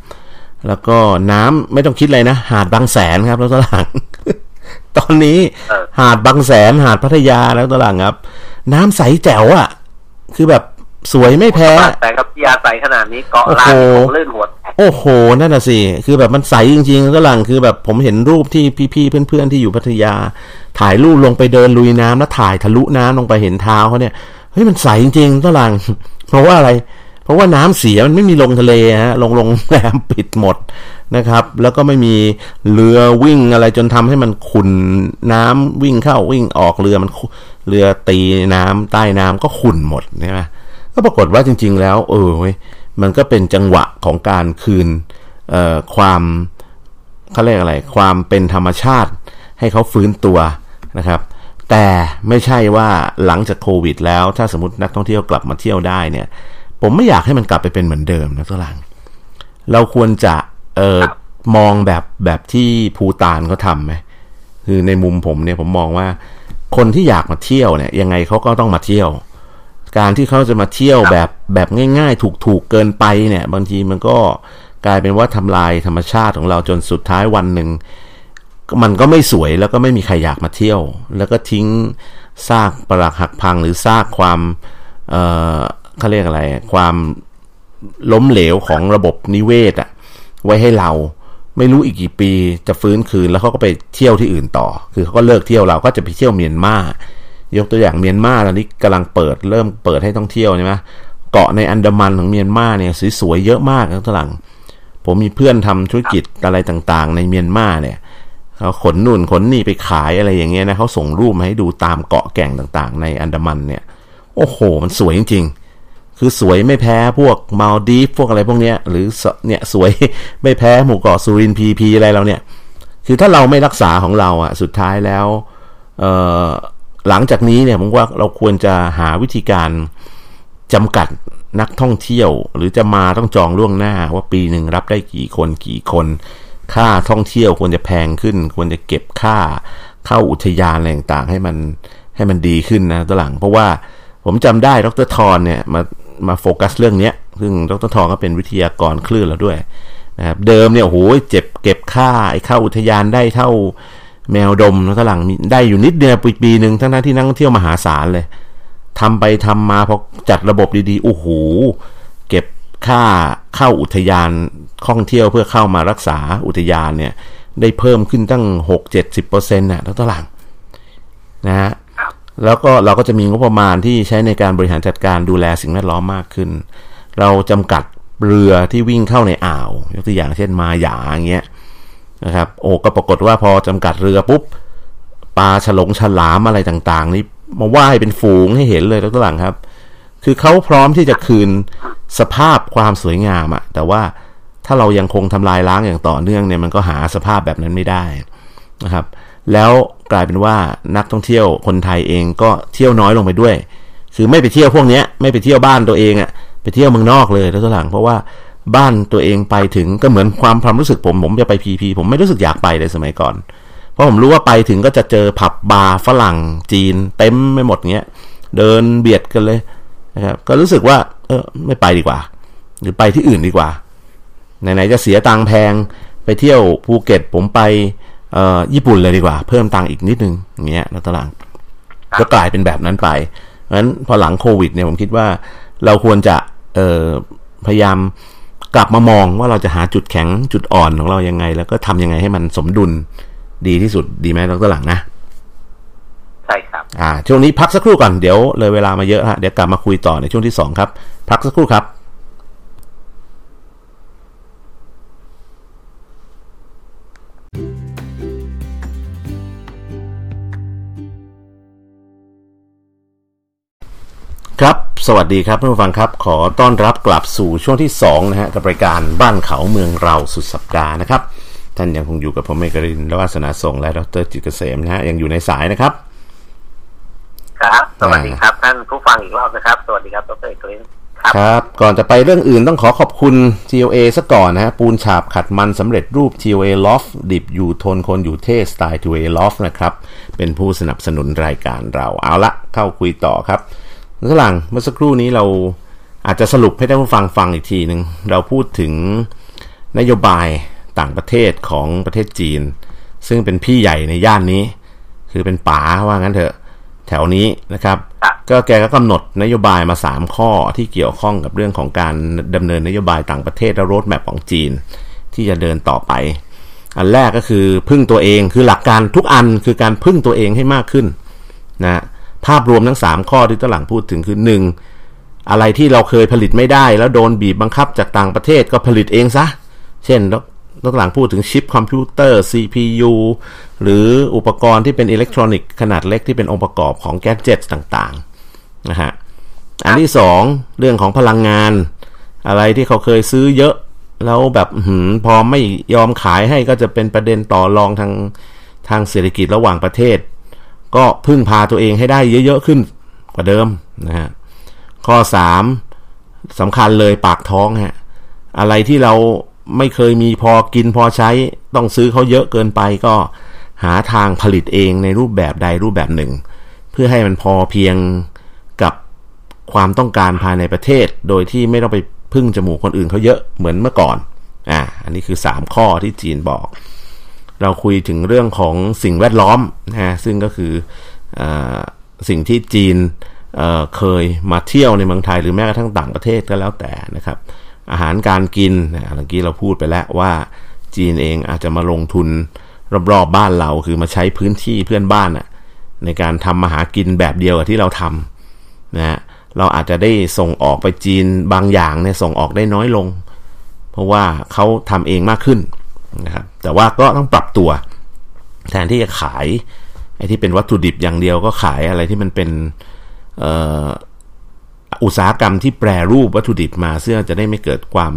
แล้วก็น้ำไม่ต้องคิดเลยนะ หาดบางแสนครับแล้วตหลัง ตอนนี้หาดบางแสนหาดพัทยาแล้วตหลังครับ น้ำใสแจ๋วอะ่ะ คือแบบ สวยไม่แพ้ แต่กับยาใสขนาดนี้เกาะลานของลื่นหัวโอ้โห นั่นน่ะสิ คือแบบมันใสจริงๆก็หลังคือแบบผมเห็นรูปที่พี่ๆเพื่อนๆที่อยู่พัทยา ถ่ายรูปลงไปเดินลุยน้ำแล้วถ่ายทะลุน้ำลงไปเห็นเท้าเขาเนี่ยเฮ้ยมันใสจริงๆก็หลัง เพราะว่าอะไร เพราะว่าน้ำเสียมันไม่มีลงทะเลฮะลงลงแรมปิดหมดนะครับ แล้วก็ไม่มีเรือวิ่งอะไรจนทำให้มันขุนน้ำวิ่งเข้าวิ่งออกเรือมันเรือตีน้ำใต้น้ำก็ขุ่นหมดใช่ไหม ก็ปรากฏว่าจริง ๆ แล้ว เออมันก็เป็นจังหวะของการคืนความเขาเรียกอะไร ความเป็นธรรมชาติ ให้เขาฟื้นตัวนะครับ แต่ไม่ใช่ว่าหลังจากโควิด แล้วถ้าสมมตินักท่องเที่ยวกลับมาเที่ยวได้เนี่ย ผมไม่อยากให้มันกลับไปเป็นเหมือนเดิมนะตัวหลัง เราควรจะเออมองแบบแบบที่ภูตานเขาทำไหมคือในมุมผมเนี่ยผมมองว่า คนที่อยากมาเที่ยวเนี่ย ยังไงเขาก็ต้องมาเที่ยว การที่เขาจะมาเที่ยวแบบแบบง่าย ๆ ถูกๆเกินไปเนี่ย บางทีมันก็กลายเป็นว่าทำลายธรรมชาติของเราจนสุดท้ายวันหนึ่งมันก็ไม่สวยแล้วก็ไม่มีใครอยากมาเที่ยว แล้วก็ทิ้งซากปรักหักพังหรือซากความเอ่อเขาเรียกอะไร ความล้มเหลวของระบบนิเวศอะไว้ให้เราไม่รู้อีกกี่ปีจะฟื้นคืนแล้วเขาก็ไปเที่ยวที่อื่นต่อ คือเขาก็เลิกเที่ยวเราก็จะไปเที่ยวเมียนมา ยกตัวอย่างเมียนมาตอนนี้กำลังเปิดเริ่มเปิดให้ท่องเที่ยวใช่ไหมเกาะในอันดามันของเมียนมาเนี่ยสวยๆเยอะมากนะตลัง ผมมีเพื่อนทำธุรกิจอะไรต่างๆ ในเมียนมาเนี่ยเขาขนนุ่นขนนี่ไปขายอะไรอย่างเงี้ยนะเขาส่งรูปมาให้ดูตามเกาะแก่งต่างๆ ในอันดามันเนี่ย โอ้โห มันสวยจริง ๆ คือสวยไม่แพ้พวกมาลดีฟพวกอะไรพวกเนี้ย หรือเนี่ยสวยไม่แพ้หมู่เกาะสุรินพีพีอะไรเราเนี่ย คือถ้าเราไม่รักษาของเราอะสุดท้ายแล้ว เออ หลังจากนี้เนี่ยผมว่าเราควรจะหาวิธีการจำกัดนักท่องเที่ยว หรือจะมาต้องจองล่วงหน้าว่าปีหนึ่งรับได้กี่คนกี่คน ค่าท่องเที่ยวควรจะแพงขึ้น ควรจะเก็บค่าเข้าอุทยานอะไรต่างๆให้มันให้มันดีขึ้นนะตัวหลัง เพราะว่าผมจำได้ดรทอนเนี่ยมามาโฟกัสเรื่องนี้ซึ่งดรทอนก็เป็นวิทยากรคลื่นแล้วด้วยนะครับเดิมเนี่ยโอ้โหเจ็บเก็บค่าไอ้เข้าอุทยานได้เท่า แมวดมนะตัวหลังได้อยู่นิดเดียวปีปีหนึ่งทั้งที่นักท่องเที่ยวมหาศาลเลยทำไปทำมาพอจัดระบบดีๆโอ้โหเก็บค่าเข้าอุทยานท่องเที่ยวเพื่อเข้ามารักษาอุทยานเนี่ย ได้เพิ่มขึ้นตั้งหกเจ็ดสิบเปอร์เซ็นต์นะทั้งตลาดนะฮะแล้วก็เราก็จะมีงบประมาณที่ใช้ในการบริหารจัดการดูแลสิ่งแวดล้อมมากขึ้น เราจำกัดเรือที่วิ่งเข้าในอ่าว ยกตัวอย่างเช่นมาหยาอย่างเงี้ย นะครับ โอ้ก็ปรากฏว่าพอจำกัดเรือปุ๊บปลาฉลงฉลามอะไรต่างๆ นี่มาว่ายเป็นฝูงให้เห็นเลยทั้งตลาดครับ คือเขาพร้อมที่จะคืนสภาพความสวยงามอะแต่ว่าถ้าเรายังคงทำลายล้างอย่างต่อเนื่องเนี่ยมันก็หาสภาพแบบนั้นไม่ได้นะครับ แล้วกลายเป็นว่านักท่องเที่ยวคนไทยเองก็เที่ยวน้อยลงไปด้วย คือไม่ไปเที่ยวพวกเนี้ย ไม่ไปเที่ยวบ้านตัวเองอะไปเที่ยวเมืองนอกเลยแล้วตัวหลังเพราะว่า บ้านตัวเองไปถึงก็เหมือนความความรู้สึกผม ผมจะไปพีพีผมไม่รู้สึกอยากไปเลยสมัยก่อน เพราะผมรู้ว่าไปถึงก็จะเจอผับบาร์ฝรั่งจีน เต็มไม่หมดเงี้ยเดินเบียดกันเลยนะครับก็รู้สึกว่า เออไม่ไปดีกว่า หรือไปที่อื่นดีกว่าไหนๆจะเสียตังแพงไปเที่ยวภูเก็ตผมไปเอ่อญี่ปุ่นเลยดีกว่า เพิ่มตังอีกนิดนึงอย่างเงี้ยนะตารางก็กลายเป็นแบบนั้นไปเพราะฉะนั้นพอหลังโควิดเนี่ยผมคิดว่าเราควรจะเอ่อพยายาม กลับมามองว่าเราจะหาจุดแข็งจุดอ่อนของเรายังไง แล้วก็ทำยังไงให้มันสมดุลดีที่สุดดีไหมดรหลังนะใช่ครับอ่าช่วงนี้พักสักครู่ก่อนเดี๋ยวเลยเวลามาเยอะฮะเดี๋ยวกลับมาคุยต่อในช่วงที่สองครับ พักสักครู่ครับ ครับ สวัสดีครับท่านผู้ฟังครับ ขอต้อนรับกลับสู่ช่วงที่2นะฮะกับรายการบ้านเขาเมืองเราสุดสัปดาห์นะครับ ท่านยังคงอยู่กับผมเมกรินและวาสนาทรงและดรจิตเกษมนะฮะยังอยู่ในสายนะครับ ครับ สวัสดีครับ ท่านผู้ฟังอีกรอบนะครับ สวัสดีครับดรเอกรินครับ ก่อนจะไปเรื่องอื่นต้องขอขอบคุณ TOA ซะก่อนนะฮะปูนฉาบขัดมันสำเร็จรูป TOA Loft ดิบอยู่ทนคนอยู่เท่สไตล์ TOA Loft นะครับ เป็นผู้สนับสนุนรายการเราเอาละเข้าคุยต่อครับ ข้างหลังเมื่อสักครู่นี้เราอาจจะสรุปให้ท่านผู้ฟังฟังอีกทีหนึ่งเราพูดถึงนโยบายต่างประเทศของประเทศจีน ซึ่งเป็นพี่ใหญ่ในย่านนี้ คือเป็นป๋าว่างั้นเถอะ แถวนี้นะครับ ก็แกก็กำหนดนโยบายมา 3 ข้อที่เกี่ยวข้องกับเรื่องของการดำเนินนโยบายต่างประเทศและรถแมพของจีน ที่จะเดินต่อไป อันแรกก็คือพึ่งตัวเองคือหลักการทุกอันคือการพึ่งตัวเองให้มากขึ้นนะ ภาพรวมทั้ง 3 ข้อที่ตหลังพูดถึงคือ 1. อะไรที่เราเคยผลิตไม่ได้ แล้วโดนบีบบังคับจากต่างประเทศก็ผลิตเองซะ เช่นดรหลังพูดถึงชิปคอมพิวเตอร์ CPU หรืออุปกรณ์ที่เป็นอิเล็กทรอนิกส์ขนาดเล็กที่เป็นองค์ประกอบของแกจิตต่างๆนะฮะอันที่สองเรื่องของพลังงาน อะไรที่เขาเคยซื้อเยอะแล้วแบบพอไม่ยอมขายให้ก็จะเป็นประเด็นต่อรองทางทางเศรษฐกิจระหว่างประเทศ ก็พึ่งพาตัวเองให้ได้เยอะๆขึ้นกว่าเดิมนะฮะข้อสามสำคัญเลยปากท้องฮะอะไรที่เราไม่เคยมีพอกินพอใช้ ต้องซื้อเขาเยอะเกินไปก็หาทางผลิตเองในรูปแบบใดรูปแบบหนึ่ง เพื่อให้มันพอเพียงกับความต้องการภายในประเทศ โดยที่ไม่ต้องไปพึ่งจมูกคนอื่นเขาเยอะเหมือนเมื่อก่อนอ่าอันนี้คือ 3 ข้อที่จีนบอก เราคุยถึงเรื่องของสิ่งแวดล้อมนะซึ่งก็คืออสิ่งที่จีนเเคยมาเที่ยวในเมืองไทยหรือแม้กระทั่งต่างประเทศก็แล้วแต่นะครับ อาหารการกินนะเมื่อกี้เราพูดไปแล้วว่าจีนเองอาจจะมาลงทุนรอบๆบบ้านเราคือมาใช้พื้นที่เพื่อนบ้านอะในการทำมาหากินแบบเดียวกับที่เราทำนะเราอาจจะได้ส่งออกไปจีนบางอย่างเนี่ยส่งออกได้น้อยลง เพราะว่าเขาทำเองมากขึ้น นะครับแต่ว่าก็ต้องปรับตัว แทนที่จะขายไอ้ที่เป็นวัตถุดิบอย่างเดียวก็ขายอะไรที่มันเป็นอุตสาหกรรมที่แปรรูปวัตถุดิบมาเพื่อจะได้ไม่เกิดความ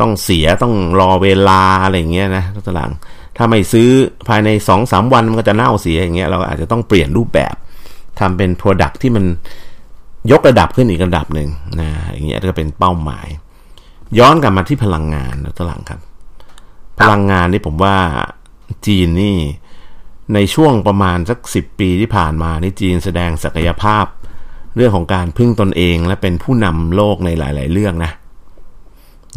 ต้องเสียต้องรอเวลาอะไรเงี้ยนะตลังถ้าไม่ซื้อภายใน2อสวันมันก็จะเน่าเสียอย่างเงี้ยเราอาจจะต้องเปลี่ยนรูปแบบทำเป็นโปรดักที่มันยกระดับขึ้นอีกระดับหนึ่งนะอย่างเงี้ยก็เป็นเป้าหมาย ย้อนกลับมาที่พลังงานนะตลังครับ พลังงานนี่ผมว่าจีนนี่ในช่วงประมาณสักสิบปีที่ผ่านมานี่จีนแสดงศักยภาพ เรื่องของการพึ่งตนเองและเป็นผู้นำโลกในหลาย ๆ เรื่องนะ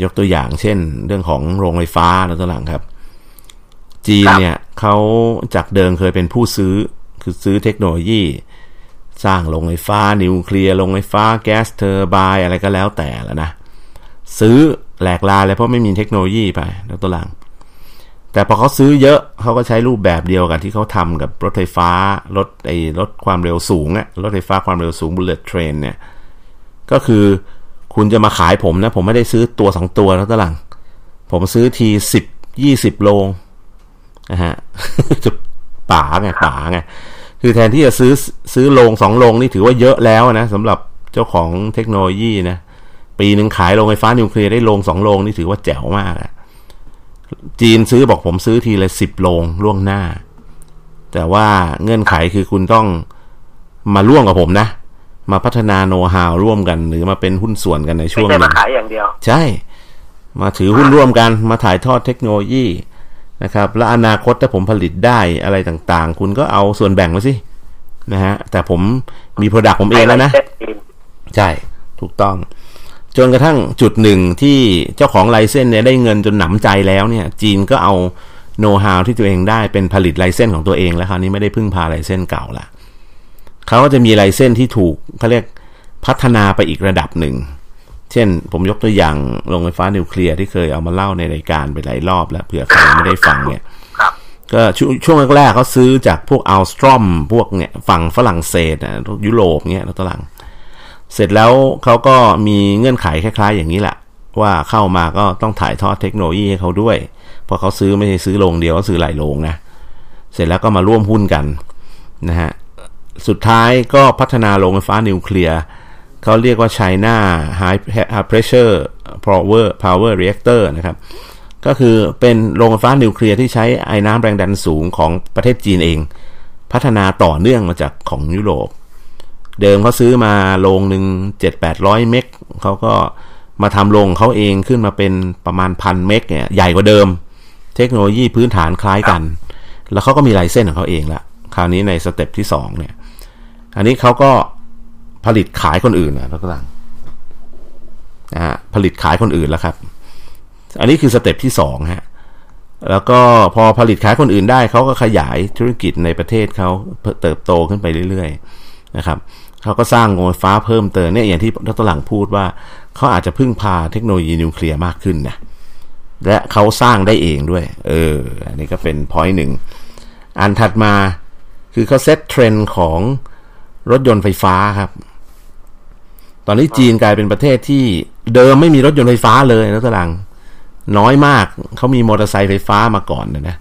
ยกตัวอย่างเช่น เรื่องของโรงไฟฟ้าแล้วตัวหลังครับ จีนเนี่ยเขาจากเดิมเคยเป็นผู้ซื้อคือซื้อเทคโนโลยี สร้างโรงไฟฟ้า นิวเคลียร์โรงไฟฟ้าแก๊สเทอร์ไบอะไรก็แล้วแต่แล้วนะ ซื้อแหลกลาเลยเพราะไม่มีเทคโนโลยีไปแล้วตัวหลัง แต่พอเขาซื้อเยอะเขาก็ใช้รูปแบบเดียวกันที่เขาทำกับรถไฟฟ้ารถไอ้รถความเร็วสูงอะรถไฟฟ้าความเร็วสูง bullet train เนี่ยก็คือคุณจะมาขายผมนะ ผมไม่ได้ซื้อตัวสองตัวแล้วตลัง ผมซื้อทีสิบยี่สิบโลนะฮะจุดป่าไงป่าไงคือแทนที่จะซื้อซื้อโลงสองโลงนี่ถือว่าเยอะแล้วนะสำหรับเจ้าของเทคโนโลยีนะปีหนึ่งขายโรงไฟฟ้านิวเคลียร์ได้โลงสองโลงนี่ถือว่าแจ๋วมากอะ จีนซื้อบอกผมซื้อทีละสิบโลงล่วงหน้า แต่ว่าเงื่อนไขคือคุณต้องมาร่วมกับผมนะ มาพัฒนาโน้ตฮาวร่วมกัน หรือมาเป็นหุ้นส่วนกันในช่วงไม่ใช่มาขายอย่างเดียว ใช่ มาถือหุ้นร่วมกัน มาถ่ายทอดเทคโนโลยีนะครับ และอนาคตถ้าผมผลิตได้อะไรต่างๆ คุณก็เอาส่วนแบ่งมาสินะฮะแต่ผมมี product ผมเองแล้วนะ ใช่ ถูกต้อง จนกระทั่งจุดหนึ่งที่เจ้าของ license เนี่ยได้เงินจนหนำใจแล้วเนี่ย จีนก็เอาโน้ตฮาวที่ตัวเองได้เป็นผลิต license ของตัวเองแล้วคราวนี้ไม่ได้พึ่งพา license เก่าละเขาก็จะมี license ที่ถูกเขาเรียกพัฒนาไปอีกระดับหนึ่ง เช่น ผมยกตัวอย่างโรงไฟฟ้านิวเคลียร์ที่เคยเอามาเล่าในรายการไปหลายรอบแล้วเผื่อใครไม่ได้ฟังเนี่ยก็ช่วงแรกๆเขาซื้อจากพวกอัลสตรอมพวกเนี่ยฝั่งฝรั่งเศสนะยุโรปเนี่ยแล้วตลัง เสร็จแล้วเขาก็มีเงื่อนไขคล้ายๆ อย่างนี้แหละว่าเข้ามาก็ต้องถ่ายทอดเทคโนโลยีให้เขาด้วย เพราะเขาซื้อไม่ใช่ซื้อโรงเดียวเขาซื้อหลายโรงนะเสร็จแล้วก็มาร่วมหุ้นกันนะฮะสุดท้ายก็พัฒนาโรงไฟฟ้านิวเคลียร์เขาเรียกว่า China High Pressure Power Power Reactor นะครับก็คือเป็นโรงไฟฟ้านิวเคลียร์ที่ใช้ไอ้น้ำแรงดันสูงของประเทศจีนเอง พัฒนาต่อเนื่องมาจากของยุโรป เดิมเขาซื้อมาโรงหนึ่งเจ็ดแปดร้อยเมกเขาก็มาทำโรงเขาเองขึ้นมาเป็นประมาณพันเมกเนี่ยใหญ่กว่าเดิม เทคโนโลยีพื้นฐานคล้ายกัน แล้วเขาก็มี license ของเขาเองละคราวนี้ใน step ที่สองเนี่ย อันนี้เขาก็ผลิตขายคนอื่นนะทุกท่านนะฮะผลิตขายคนอื่นแล้วครับ อันนี้คือ step ที่สองฮะแล้วก็พอผลิตขายคนอื่นได้เขาก็ขยายธุรกิจในประเทศเขาเติบโตขึ้นไปเรื่อย ๆ นะครับ เขาก็สร้างโรงไฟฟ้าเพิ่มเติมเนี่ยอย่างที่ดรหลังพูดว่า เขาอาจจะพึ่งพาเทคโนโลยีนิวเคลียร์มากขึ้นนะและเขาสร้างได้เองด้วย เออ อันนี้ก็เป็น point หนึ่ง อันถัดมาคือเขา set trend ของรถยนต์ไฟฟ้าครับ ตอนนี้จีนกลายเป็นประเทศที่เดิมไม่มีรถยนต์ไฟฟ้าเลยนะตลัง น้อยมาก เขามีมอเตอร์ไซค์ไฟฟ้ามาก่อนนะนะ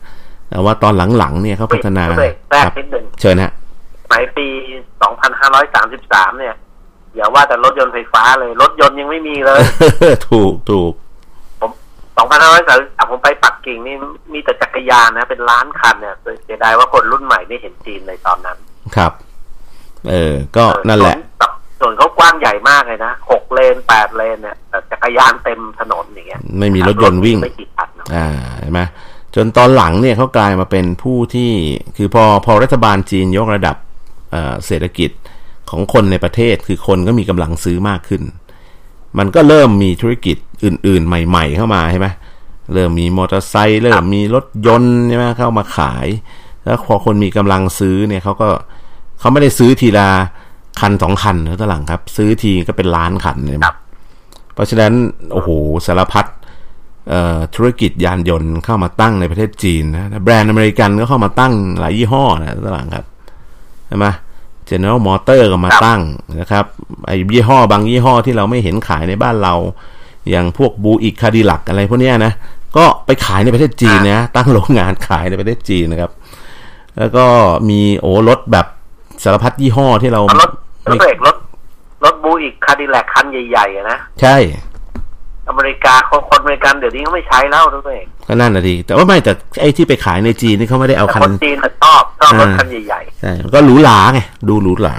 แต่ว่าตอนหลังๆเนี่ยเขาพัฒนาแรกนิดนึงเชิญฮะส มัยปี 2533 เนี่ย อย่าว่าแต่รถยนต์ไฟฟ้าเลย รถยนต์ยังไม่มีเลย ถูกถูกผม 2533 ผมไปปักกิ่งนี่มีแต่จักรยานนะ เป็นล้านคันเนี่ยเสียดายว่าคนรุ่นใหม่ไม่เห็นจีนในตอนนั้น ครับ เออ ก็นั่นแหละส่วนเขากว้างใหญ่มากเลยนะหกเลนแปดเลนเนี่ยแต่จักรยานเต็มถนนอย่างเงี้ย ไม่มีรถยนต์วิ่งไม่กี่คันอ่าเห็นไหมจนตอนหลังเนี่ยเขากลายมาเป็นผู้ที่ คือพอพอรัฐบาลจีนยกระดับ เศรษฐกิจของคนในประเทศคือคนก็มีกำลังซื้อมากขึ้น มันก็เริ่มมีธุรกิจอื่น ๆ ใหม่ ๆ เข้ามาใช่ไหมเริ่มมีมอเตอร์ไซค์เริ่มมีรถยนต์ใช่ไหมเข้ามาขาย แล้วพอคนมีกำลังซื้อเนี่ยเขาก็เขาไม่ได้ซื้อทีละคันสองคันแล้วตหลังครับ ซื้อทีก็เป็นล้านคันเลยเพราะฉะนั้นโอ้โหสารพัดธุรกิจยานยนต์เข้ามาตั้งในประเทศจีนนะแบรนด์อเมริกันก็เข้ามาตั้งหลายยี่ห้อนะตหลังครับใช่ไหม General Motor ก็มาตั้งนะครับไอ้ยี่ห้อบางยี่ห้อที่เราไม่เห็นขายในบ้านเรา อย่างพวกบูอิกคาดิลักอะไรพวกนี้นะก็ไปขายในประเทศจีนนะตั้งโรงงานขายในประเทศจีนนะครับ แล้วก็มีโอ้รถแบบสารพัดยี่ห้อที่เรารถรถเบรกรถรถบูอิกคาดิแลกคันใหญ่ๆนะ ใช่ อเมริกาคนคนอเมริกันเดี๋ยวนี้เขาไม่ใช้แล้วด้วยก็นั่นนะดีแต่ว่าไม่แต่ไอ้ที่ไปขายในจีนนี่เขาไม่ได้เอาคันคนจีนชอบชอบรถคันใหญ่ๆใช่ก็หรูหราไงดูหรูหรา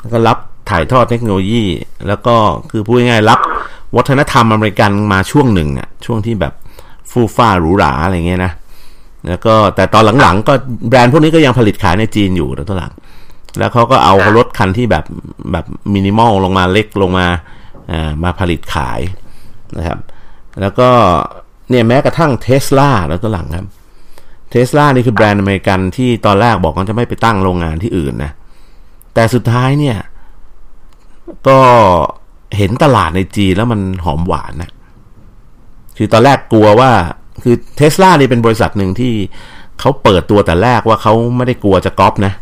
แล้วก็รับถ่ายทอดเทคโนโลยี แล้วก็คือพูดง่ายๆรับ วัฒนธรรมอเมริกันมาช่วงหนึ่งอะช่วงที่แบบฟู่ฟ่าหรูหราอะไรเงี้ยนะแล้วก็แต่ตอนหลังๆ ก็แบรนด์พวกนี้ก็ยังผลิตขายในจีนอยู่แล้วตอนหลัง แล้วเขาก็เอารถคันที่แบบแบบมินิมอลลงมาเล็กลงมาอ่ามาผลิตขาย นะครับ แล้วก็เนี่ยแม้กระทั่งเทสลาแล้วดรหลังครับเทสลานี่คือแบรนด์อเมริกันที่ตอนแรกบอกว่าจะไม่ไปตั้งโรงงานที่อื่นนะ แต่สุดท้ายเนี่ย ก็เห็นตลาดในจีนแล้วมันหอมหวานนะ คือตอนแรกกลัวว่า คือเทสลานี่เป็นบริษัทหนึ่งที่เขาเปิดตัวแต่แรกว่าเขาไม่ได้กลัวจะก๊อปนะ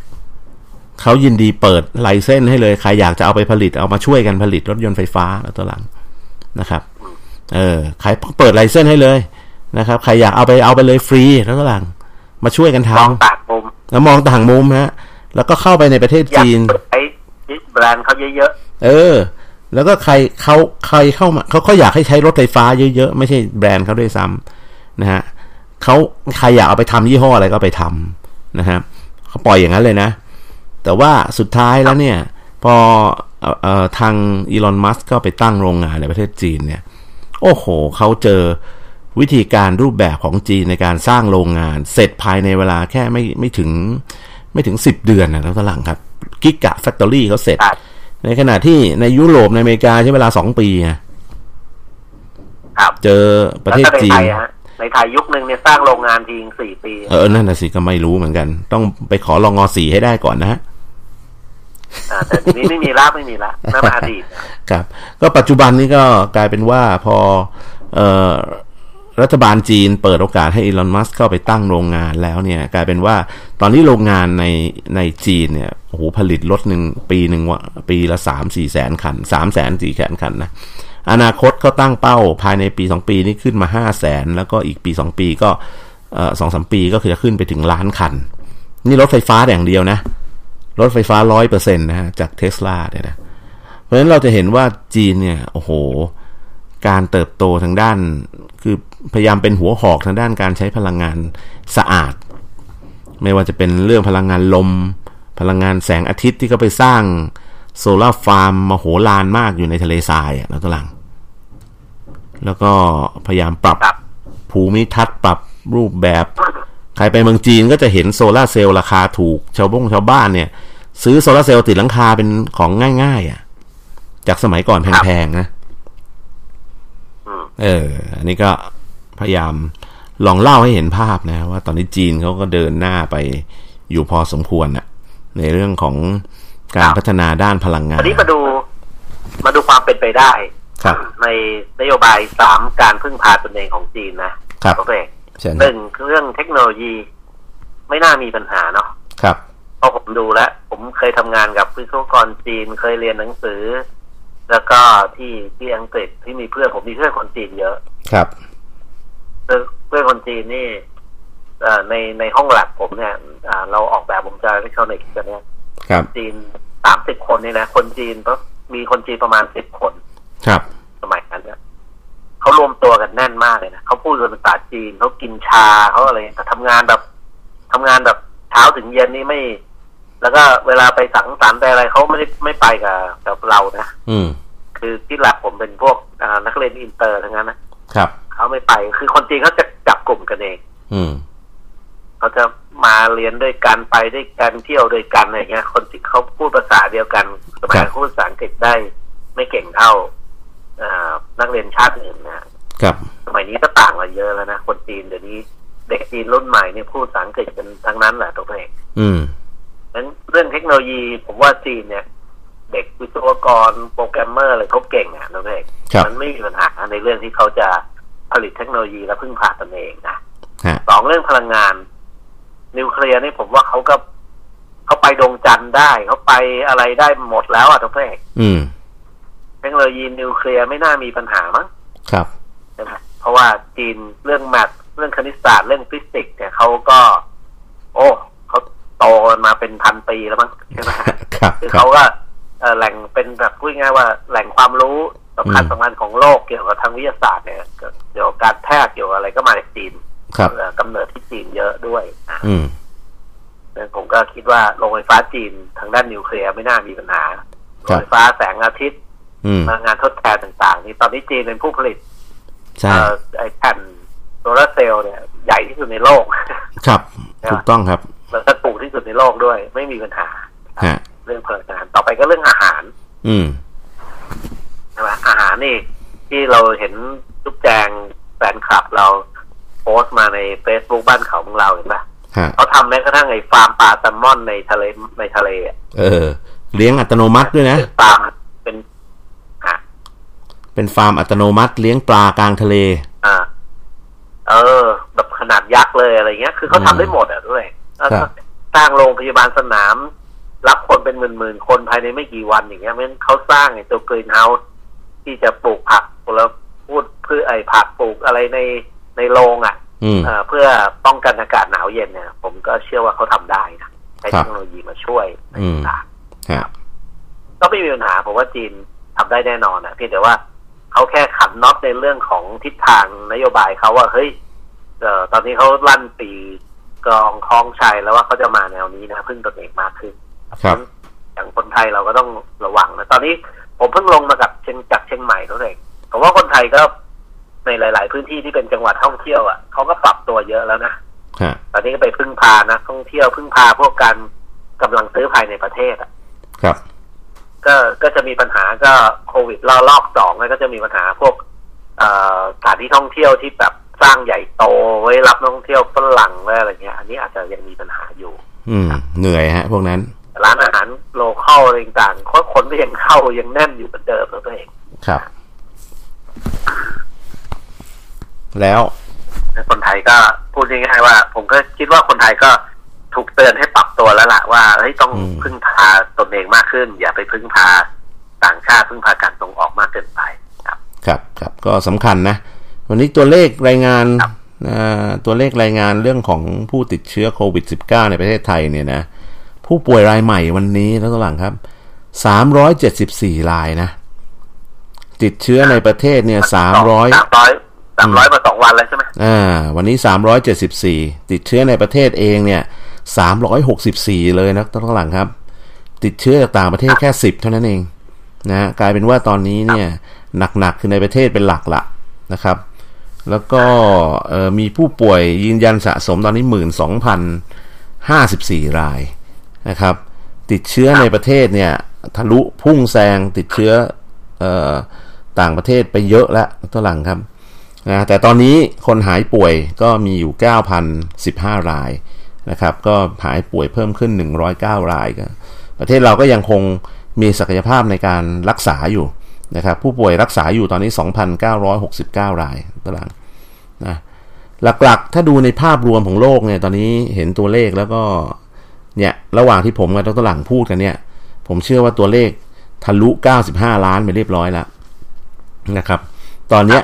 เขายินดีเปิดไลเซนให้เลย ใครอยากจะเอาไปผลิตเอามาช่วยกันผลิตรถยนต์ไฟฟ้าแล้วตัวหลังนะครับ เออใครเปิดไลเซนให้เลยนะครับ ใครอยากเอาไปเอาไปเลยฟรีแล้วตัวหลัง มาช่วยกันทำมองต่างมุมแล้วมองต่างมุมฮะ แล้วก็เข้าไปในประเทศจีนไอ้แบรนด์เขาเยอะๆเออ แล้วก็ใครเขาใครเข้ามาเขาเขาอยากให้ใช้รถไฟฟ้าเยอะๆ ไม่ใช่แบรนด์เขาด้วยซ้ำนะฮะเขาใครอยากเอาไปทำยี่ห้ออะไรก็ไปทำนะฮะเขาปล่อยอย่างนั้นเลยนะ แต่ว่าสุดท้ายแล้วเนี่ย พอออทางอีลอนมัสก์ก็ไปตั้งโรงงานในประเทศจีนเนี่ย โอ้โหเขาเจอวิธีการรูปแบบของจีนในการสร้างโรงงาน เสร็จภายในเวลาแค่ไม่ไม่ถึงไม่ถึงสิบเดือนนะแล้วหลังครับ กิกะแฟคทอรี่เขาเสร็จ ในขณะที่ในยุโรปในอเมริกาใช้เวลาสองปีเจอประเทศจีนในไทยยุคหนึ่งเนี่ยสร้างโรงงานทีสี่ปี เออ นั่นน่ะสิก็ไม่รู้เหมือนกัน ต้องไปขอรองงอสีให้ได้ก่อนนะฮะ แต่ทีนี้ไม่มีละไม่มีละนั่นอดีตครับ ก็ปัจจุบันนี้ก็กลายเป็นว่าพอเอ่อรัฐบาลจีนเปิดโอกาสให้อีลอนมัสเข้าไปตั้งโรงงานแล้วเนี่ย กลายเป็นว่าตอนนี้โรงงานในในจีนเนี่ยโอ้โหผลิตรถหนึ่งปีหนึ่งว่าปีละสามสี่แสนคันสามแสนสี่แสนคันนะอนาคตเขาตั้งเป้าภายในปีสองปีนี้ขึ้นมาห้าแสนแล้วก็อีกปีสองปีก็สองสามปีก็คือจะขึ้นไปถึงล้านคัน นี่รถไฟฟ้าอย่างเดียวนะ รถไฟฟ้าร้อยเปอร์เซ็นต์นะฮะจากเทสลาเนี่ยนะเพราะฉะนั้นเราจะเห็นว่าจีนเนี่ยโอ้โห การเติบโตทางด้าน คือพยายามเป็นหัวหอกทางด้านการใช้พลังงานสะอาด ไม่ว่าจะเป็นเรื่องพลังงานลม พลังงานแสงอาทิตย์ที่เขาไปสร้างโซลาร์ฟาร์มมโหฬารมากอยู่ในทะเลทรายแล้วดรหลัง แล้วก็พยายามปรับภูมิทัศน์ปรับรูปแบบ ใครไปเมืองจีนก็จะเห็นโซลาเซลล์ราคาถูก ชาวบ้งชาวบ้านเนี่ย ซื้อโซลาเซลล์ติดหลังคาเป็นของง่าย ๆ อะ จากสมัยก่อนแพงๆนะเออ อันนี้ก็พยายามลองเล่าให้เห็นภาพนะ ว่าตอนนี้จีนเขาก็เดินหน้าไปอยู่พอสมควรนะในเรื่องของการพัฒนาด้านพลังงานอันนี้มาดูมาดูความเป็นไปได้ครับในนโยบายสามการพึ่งพาตนเองของจีนนะครับโอเค หนึ่งเรื่องเทคโนโลยีไม่น่ามีปัญหาเนาะครับพอผมดูแล้ว ผมเคยทำงานกับวิศวกรจีนเคยเรียนหนังสือเคแล้วก็ที่ที่อังกฤษที่มีเพื่อนผมมีเพื่อนคนจีนเยอะ ครับเพื่อนคนจีนนี่ในในห้องแลบผมเนี่ยเราออกแบบวงจรอิเล็กทรอนิกส์กันเนี่ยจีนสามสิบคนนี่นะคนจีนก็มีคนจีนประมาณสิบคน ครับ สมัยนั้นเนี่ย เขารวมตัวกันแน่นมากเลยนะเขาพูดภาษาจีนเขากินชาเขาอะไรแต่ทำงานแบบทำงานแบบเช้าถึงเย็นนี่ไม่ แล้วก็เวลาไปสังสรรค์ไปอะไรเขาไม่ได้ไม่ไปกับกับเรานะอืม คือที่หลักผมเป็นพวกนักเรียนอินเตอร์ทั้งนั้นนะครับเขาไม่ไปคือคนจีนเขาจะจับกลุ่มกันเอง อืมเขาจะมาเรียนด้วยกันไปด้วยกันเที่ยวด้วยกันอะไรเงี้ย คนที่เขาพูดภาษาเดียวกันสมัยพูดภาษาอังกฤษได้ไม่เก่งเท่าอ นักเรียนชาติอื่นนะครับสมัยนี้ก็ต่างกันเยอะแล้วนะ คนจีนเดี๋ยวนี้เด็กจีนรุ่นใหม่เนี่ยพูดภาษาอังกฤษกันทั้งนั้นแหละตัวเองอืมนั้นเรื่องเทคโนโลยีผมว่าจีนเนี่ย เด็กวิศวกรโปรแกรมเมอร์อะไรเขาเก่งอะตัวเองมันไม่มีปัญหาในเรื่องที่เขาจะผลิตเทคโนโลยีและพึ่งพาตนเองนะสองเรื่องพลังงาน นิวเคลียร์นี่ผมว่าเขาก็เขาไปดวงจันทร์ได้เขาไปอะไรได้หมดแล้วอะทุกท่าน เทคโนโลยีนิวเคลียร์ไม่น่ามีปัญหามั้งครับใช่ไหมเพราะว่าจีนเรื่องแมทเรื่องคณิตศาสตร์เรื่องฟิสิกส์เนี่ยเขาก็ โอ้เขาโตมาเป็นพันปีแล้วมั้งใช่ไหมครับคือเขาก็แหล่งเป็นแบบพูดง่ายว่าแหล่งความรู้สำคัญสำคัญของโลกเกี่ยวกับทางวิทยาศาสตร์เนี่ยเกี่ยวกับการแพทย์เกี่ยวกับอะไรก็มาจากจีนครับกำเนิดที่จีนเยอะด้วยอืมผมก็คิดว่าโรงไฟฟ้าจีนทางด้านนิวเคลียร์ไม่น่ามีปัญหาโรงไฟฟ้าแสงอาทิตย์ พลังงานทดแทนต่างๆ นี่ตอนนี้จีนเป็นผู้ผลิตใช่ไอแผ่นโซลาร์เซลล์เนี่ยใหญ่ที่สุดในโลก ครับ ถูกต้องครับ แล้วก็ปลูกที่สุดในโลกด้วย ไม่มีปัญหาเรื่องพลังงานต่อไปก็เรื่องอาหาร อืมใช่ไหมอาหารนี่ที่เราเห็นทุกแจงแฟนคลับเราโพสต์มาในเฟซบุ๊กบ้านเขาของเราเห็นปะเขาทำแม้กระทั่งไอ้ฟาร์มปลาแซลมอนในทะเลในทะเลเออ เลี้ยงอัตโนมัติด้วยนะฟาร์ม เป็นเป็นฟาร์มอัตโนมัติเลี้ยงปลากลางทะเล อ่า เออ แบบขนาดยักษ์เลยอะไรเงี้ย คือเขาทำได้หมดอะด้วยสร้างโรงพยาบาลสนาม รับคนเป็นหมื่นๆคนภายในไม่กี่วันอย่างเงี้ยมันเขาสร้างไอ้ตัวกรีนเฮาส์ที่จะปลูกผักแล้วพูดเพื่อไอ้ผักปลูกอะไรในในโรงอะเพื่อป้องกันอากาศหนาวเย็นเนี่ย ผมก็เชื่อว่าเขาทำได้นะใช้เทคโนโลยีมาช่วยต่างๆก็ไม่มีปัญหาผมว่าจีนทำได้แน่นอนนะเพียงแต่ว่า เขาแค่ขันน็อตในเรื่องของทิศทางนโยบายเขาว่าเฮ้ยเออตอนนี้เขาลั่นปีกองคล้องชัยแล้วว่าเขาจะมาแนวนี้นะพึ่งตนเองมากขึ้นครับอย่างคนไทยเราก็ต้องระวังนะตอนนี้ผมเพิ่งลงมากับเชียงจากเชียงใหม่ตัวเองผมว่าคนไทยก็ในหลาย ๆ พื้นที่ที่เป็นจังหวัดท่องเที่ยวอะเขาก็ปรับตัวเยอะแล้วนะตอนนี้ก็ไปพึ่งพานะท่องเที่ยวพึ่งพาพวกการกำลังซื้อภายในประเทศอะ ครับ ก็ก็จะมีปัญหาก็โควิดรอบรอบสองแล้วก็จะมีปัญหาพวกสถานที่ท่องเที่ยวที่แบบสร้างใหญ่โตไว้รับนักท่องเที่ยวฝรั่งอะไรเงี้ย อันนี้อาจจะยังมีปัญหาอยู่ อืม เหนื่อยฮะ พวกนั้น ร้านอาหารโลเคอลอะไรต่างๆคนก็ยังเข้ายังแน่นอยู่เหมือนเดิมตัวเองครับ แล้วคนไทยก็พูดง่ายๆว่า ผมก็คิดว่าคนไทยก็ ถูกเตือนให้ปรับตัวแล้วล่ะว่าเฮ้ยต้องพึ่งพาตนเองมากขึ้น อย่าไปพึ่งพาต่างชาติพึ่งพาการส่งออกมากเกินไปครับ ครับครับก็สำคัญนะ วันนี้ตัวเลขรายงานตัวเลขรายงานเรื่องของผู้ติดเชื้อโควิด -19 ในประเทศไทยเนี่ยนะ ผู้ป่วยรายใหม่วันนี้แล้วตัวหลังครับ374รายนะ ติดเชื้อในประเทศเนี่ย300สามร้อยมาสองวันแล้วใช่ไหมอ่า วันนี้สามร้อยเจ็ดสิบสี่ติดเชื้อในประเทศเองเนี่ย สามร้อยหกสิบสี่เลยนะต้นหลังครับ ติดเชื้อจากต่างประเทศแค่สิบเท่านั้นเองนะกลายเป็นว่าตอนนี้เนี่ยหนักๆคือในประเทศเป็นหลักละนะครับ แล้วก็มีผู้ป่วยยืนยันสะสมตอนนี้หมื่นสองพันห้าสิบสี่รายนะครับติดเชื้อในประเทศเนี่ยทะลุพุ่งแซงติดเชื้ออต่างประเทศไปเยอะแล้วตัวหลังครับนะแต่ตอนนี้คนหายป่วยก็มีอยู่ 9,015 ราย นะครับก็หายป่วยเพิ่มขึ้น 109 รายก็ประเทศเราก็ยังคงมีศักยภาพในการรักษาอยู่นะครับผู้ป่วยรักษาอยู่ตอนนี้ 2,969 รายตารางนะหลักๆ ถ้าดูในภาพรวมของโลกเนี่ยตอนนี้เห็นตัวเลขแล้วก็เนี่ยระหว่างที่ผมกับดรหลังพูดกันเนี่ยผมเชื่อว่าตัวเลขทะลุ 95 ล้านไปเรียบร้อยแล้วนะครับตอนนี้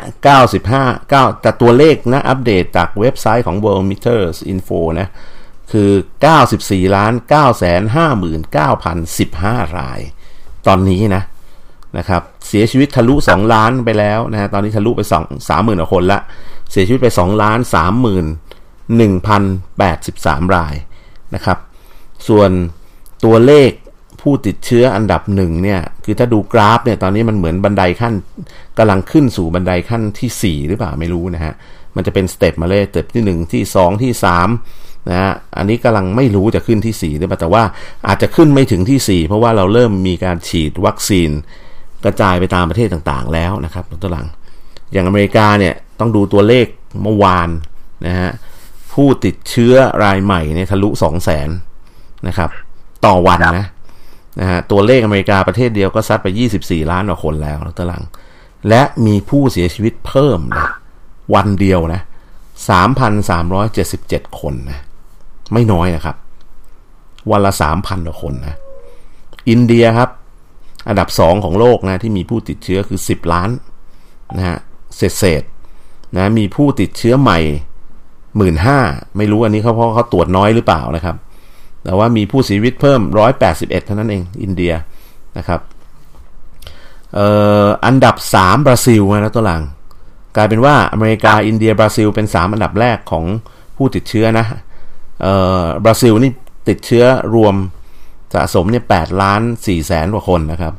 95 9 แต่ตัวเลขนะอัปเดตจากเว็บไซต์ของ World Meters Info นะ คือ 94ล้าน9 5 9 015 ราย ตอนนี้นะนะครับ เสียชีวิตทะลุ 2 ล้านไปแล้วนะฮะตอนนี้ทะลุไป2 30,000กว่าคนละ เสียชีวิตไป2ล้าน31,083 รายนะครับ ส่วนตัวเลขผู้ติดเชื้ออันดับหนึ่งเนี่ย คือถ้าดูกราฟเนี่ยตอนนี้มันเหมือนบันไดขั้นกำลังขึ้นสู่บันไดขั้นที่ 4 หรือเปล่าไม่รู้นะฮะ มันจะเป็น step มาเลย step ที่ 1 ที่ 2 ที่ 3 นะฮะอันนี้กำลังไม่รู้จะขึ้นที่ 4 หรือเปล่าแต่ว่าอาจจะขึ้นไม่ถึงที่ 4 เพราะว่าเราเริ่มมีการฉีดวัคซีน กระจายไปตามประเทศต่างๆ แล้วนะครับตัวหลัง อย่างอเมริกาเนี่ยต้องดูตัวเลขเมื่อวานนะฮะผู้ติดเชื้อรายใหม่เนี่ยทะลุ2 0 0 0 0 0นะครับ ต่อวันนะนะฮะตัวเลขอเมริกาประเทศเดียวก็ซัดไป 24 ล้านกว่าคนแล้วตลัง และมีผู้เสียชีวิตเพิ่มนะวันเดียวนะ3,377 คนนะ ไม่น้อยนะครับ วันละ3,000กว่าคนนะ อินเดียครับ อันดับ2ของโลกนะที่มีผู้ติดเชื้อคือ10ล้านนะฮะเศษเศษนะมีผู้ติดเชื้อใหม่หมื่นห้าไม่รู้อันนี้เขาเพราะเขาตรวจน้อยหรือเปล่านะครับ แต่ว่ามีผู้เสียชีวิตเพิ่ม181เอ็ดเท่านั้นเอง อินเดียนะครับเอ่ออันดับ3บราซิลนะตัวหลัง กลายเป็นว่าอเมริกาอินเดียบราซิลเป็น3อันดับแรกของผู้ติดเชื้อนะ บราซิลนี่ติดเชื้อรวมสะสมเนี่ย8ล้าน4แสนกว่าคนนะครับ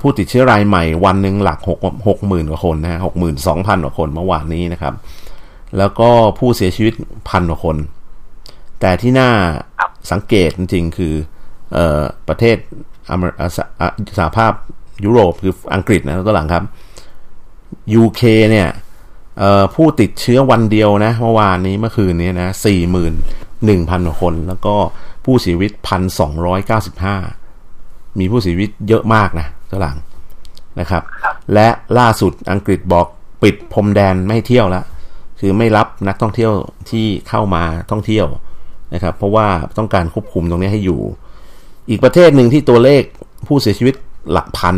ผู้ติดเชื้อรายใหม่วันหนึ่งหลัก6 6 0,000กว่าคนนะฮะ62,000กว่าคนเมื่อวานนี้นะครับ แล้วก็ผู้เสียชีวิตพันกว่าคน แต่ที่น่าสังเกตจริงๆ คือออประเทศสหภาพยุโรปคืออังกฤษนะตัวหลังครับ UK เนี่ย ผู้ติดเชื้อวันเดียวนะเมื่อวานนี้เมื่อคืนนี้นะสี่หมื่นหนึ่งพันคน แล้วก็ผู้เสียชีวิตพันสองร้อยเก้าสิบห้ามีผู้เสียชีวิตเยอะมากนะตัวหลังนะครับ และล่าสุดอังกฤษบอกปิดพรมแดนไม่เที่ยวแล้วคือไม่รับนักท่องเที่ยวที่เข้ามาท่องเที่ยวนะครับ เพราะว่าต้องการควบคุมตรงนี้ให้อยู่ อีกประเทศหนึ่งที่ตัวเลขผู้เสียชีวิตหลักพัน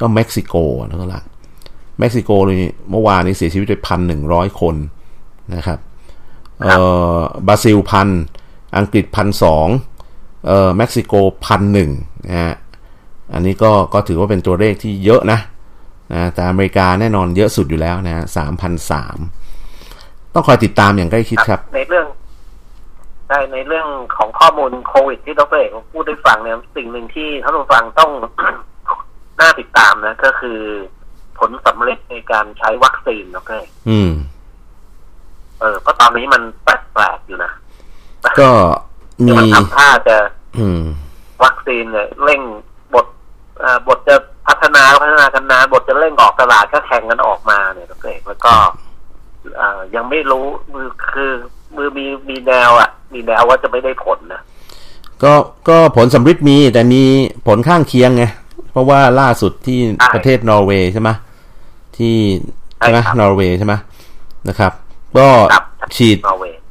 ก็เม็กซิโกนะครับหลัก เม็กซิโกเลยเมื่อวานนี้เสียชีวิตไปพันหนึ่งร้อยคนนะครับเอ่อบราซิลพันอังกฤษพันสองเอ่อเม็กซิโกพันหนึ่งนะฮะอันนี้ก็ก็ถือว่าเป็นตัวเลขที่เยอะนะนะแต่อเมริกาแน่นอนเยอะสุดอยู่แล้วนะสามพันสามต้องคอยติดตามอย่างใกล้ชิดครับ ในเรื่องได้ในเรื่องของข้อมูลโควิดที่ดรเอกพูดได้ฟังเนี่ยสิ่งหนึ่งที่ท่านผู้ฟังต้องน่าติดตามนะ ก็คือ ผลสำเร็จในการใช้วัคซีนโอเคอืม เออเพราะตอนนี้มันแปลกๆอยู่นะก็มีมันทำท่าจะอืมวัคซีนเนี่ยเร่งบทอ่าบทจะพัฒนาพัฒนากันนานบทจะเร่งออกตลาดก็แข่งกันออกมาเนี่ยโอเคแล้วก็อ่ายังไม่รู้มือคือมือมีมีแนวอะ มีแนวว่าจะไม่ได้ผลนะก็ก็ผลสำฤทธิ์มีแต่มีผลข้างเคียงไงเพราะว่าล่าสุดที่ประเทศนอร์เวย์ใช่ไหม ที่ใช่ไหมนอร์เวย์ใช่ไหมนะครับ ก็ฉีด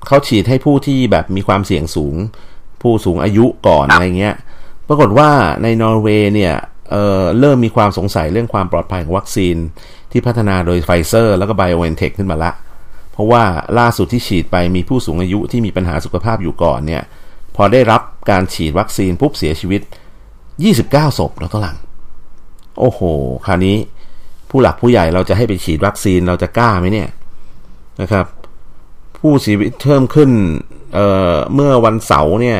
เขาฉีดให้ผู้ที่แบบมีความเสี่ยงสูง ผู้สูงอายุก่อนอะไรเงี้ย ปรากฏว่าในนอร์เวย์เนี่ยเเริ่มมีความสงสัยเรื่องความปลอดภัยของวัคซีนที่พัฒนาโดยไฟเซอร์ แล้วก็ไบโอเอนเทคขึ้นมาละ เพราะว่าล่าสุดที่ฉีดไปมีผู้สูงอายุที่มีปัญหาสุขภาพอยู่ก่อนเนี่ย พอได้รับการฉีดวัคซีนปุ๊บเสียชีวิต 29ศพแล้วก็หลัง โอ้โห คราวนี้ ผู้หลักผู้ใหญ่เราจะให้ไปฉีดวัคซีนเราจะกล้าไหมเนี่ยนะครับ ผู้เสียชีวิตเพิ่มขึ้นเเมื่อวันเสาร์เนี่ย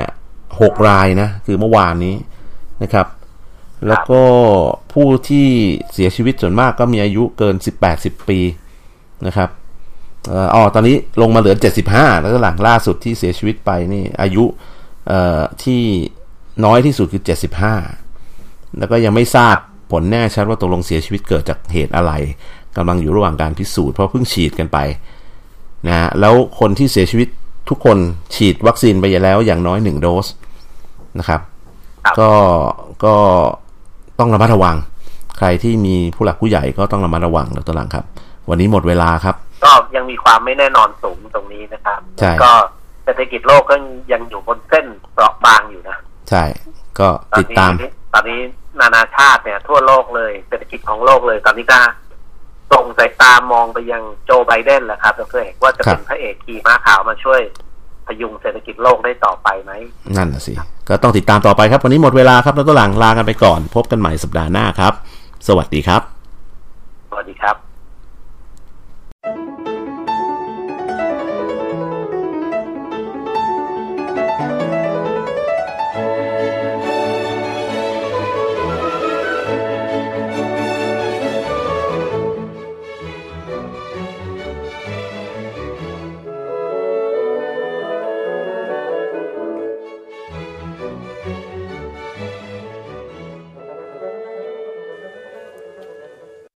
หกรายนะคือเมื่อวานนี้นะครับ แล้วก็ผู้ที่เสียชีวิตส่วนมากก็มีอายุเกิน18-10ปีนะครับอ๋อตอนนี้ลงมาเหลือ75แล้วก็หลังล่าสุดที่เสียชีวิตไปนี่อายุที่น้อยที่สุดคือ75แล้วก็ยังไม่ทราบ ผลแน่ชัดว่าตกลงเสียชีวิตเกิดจากเหตุอะไรกำลังอยู่ระหว่างการพิสูจน์เพราะเพิ่งฉีดกันไปนะแล้วคนที่เสียชีวิตทุกคนฉีดวัคซีนไปแล้วอย่างน้อยหนึ่งโดสนะครับ ก็ก็ต้องระมัดระวัง ใครที่มีผู้หลักผู้ใหญ่ก็ต้องระมัดระวังแล้วตัวหลังครับ วันนี้หมดเวลาครับ ก็ยังมีความไม่แน่นอนสูงตรงนี้นะครับก็เศรษฐกิจโลกก็ยังอยู่บนเส้นเปราะบางอยู่นะ ใช่ ก็ติดตาม ตอนนี้ นานาชาติเนี่ยทั่วโลกเลยเศรษฐกิจของโลกเลย ตอนนี้ก็ส่งสายตามองไปยังโจไบเดนแหละครับดรเอกว่าจะเป็นพระเอกขี่ม้าขาวมาช่วยพยุงเศรษฐกิจโลกได้ต่อไปไหม นั่นน่ะสิ ก็ต้องติดตามต่อไปครับ วันนี้หมดเวลาครับแล้วก็หลังลากันไปก่อน พบกันใหม่สัปดาห์หน้าครับ สวัสดีครับ สวัสดีครับ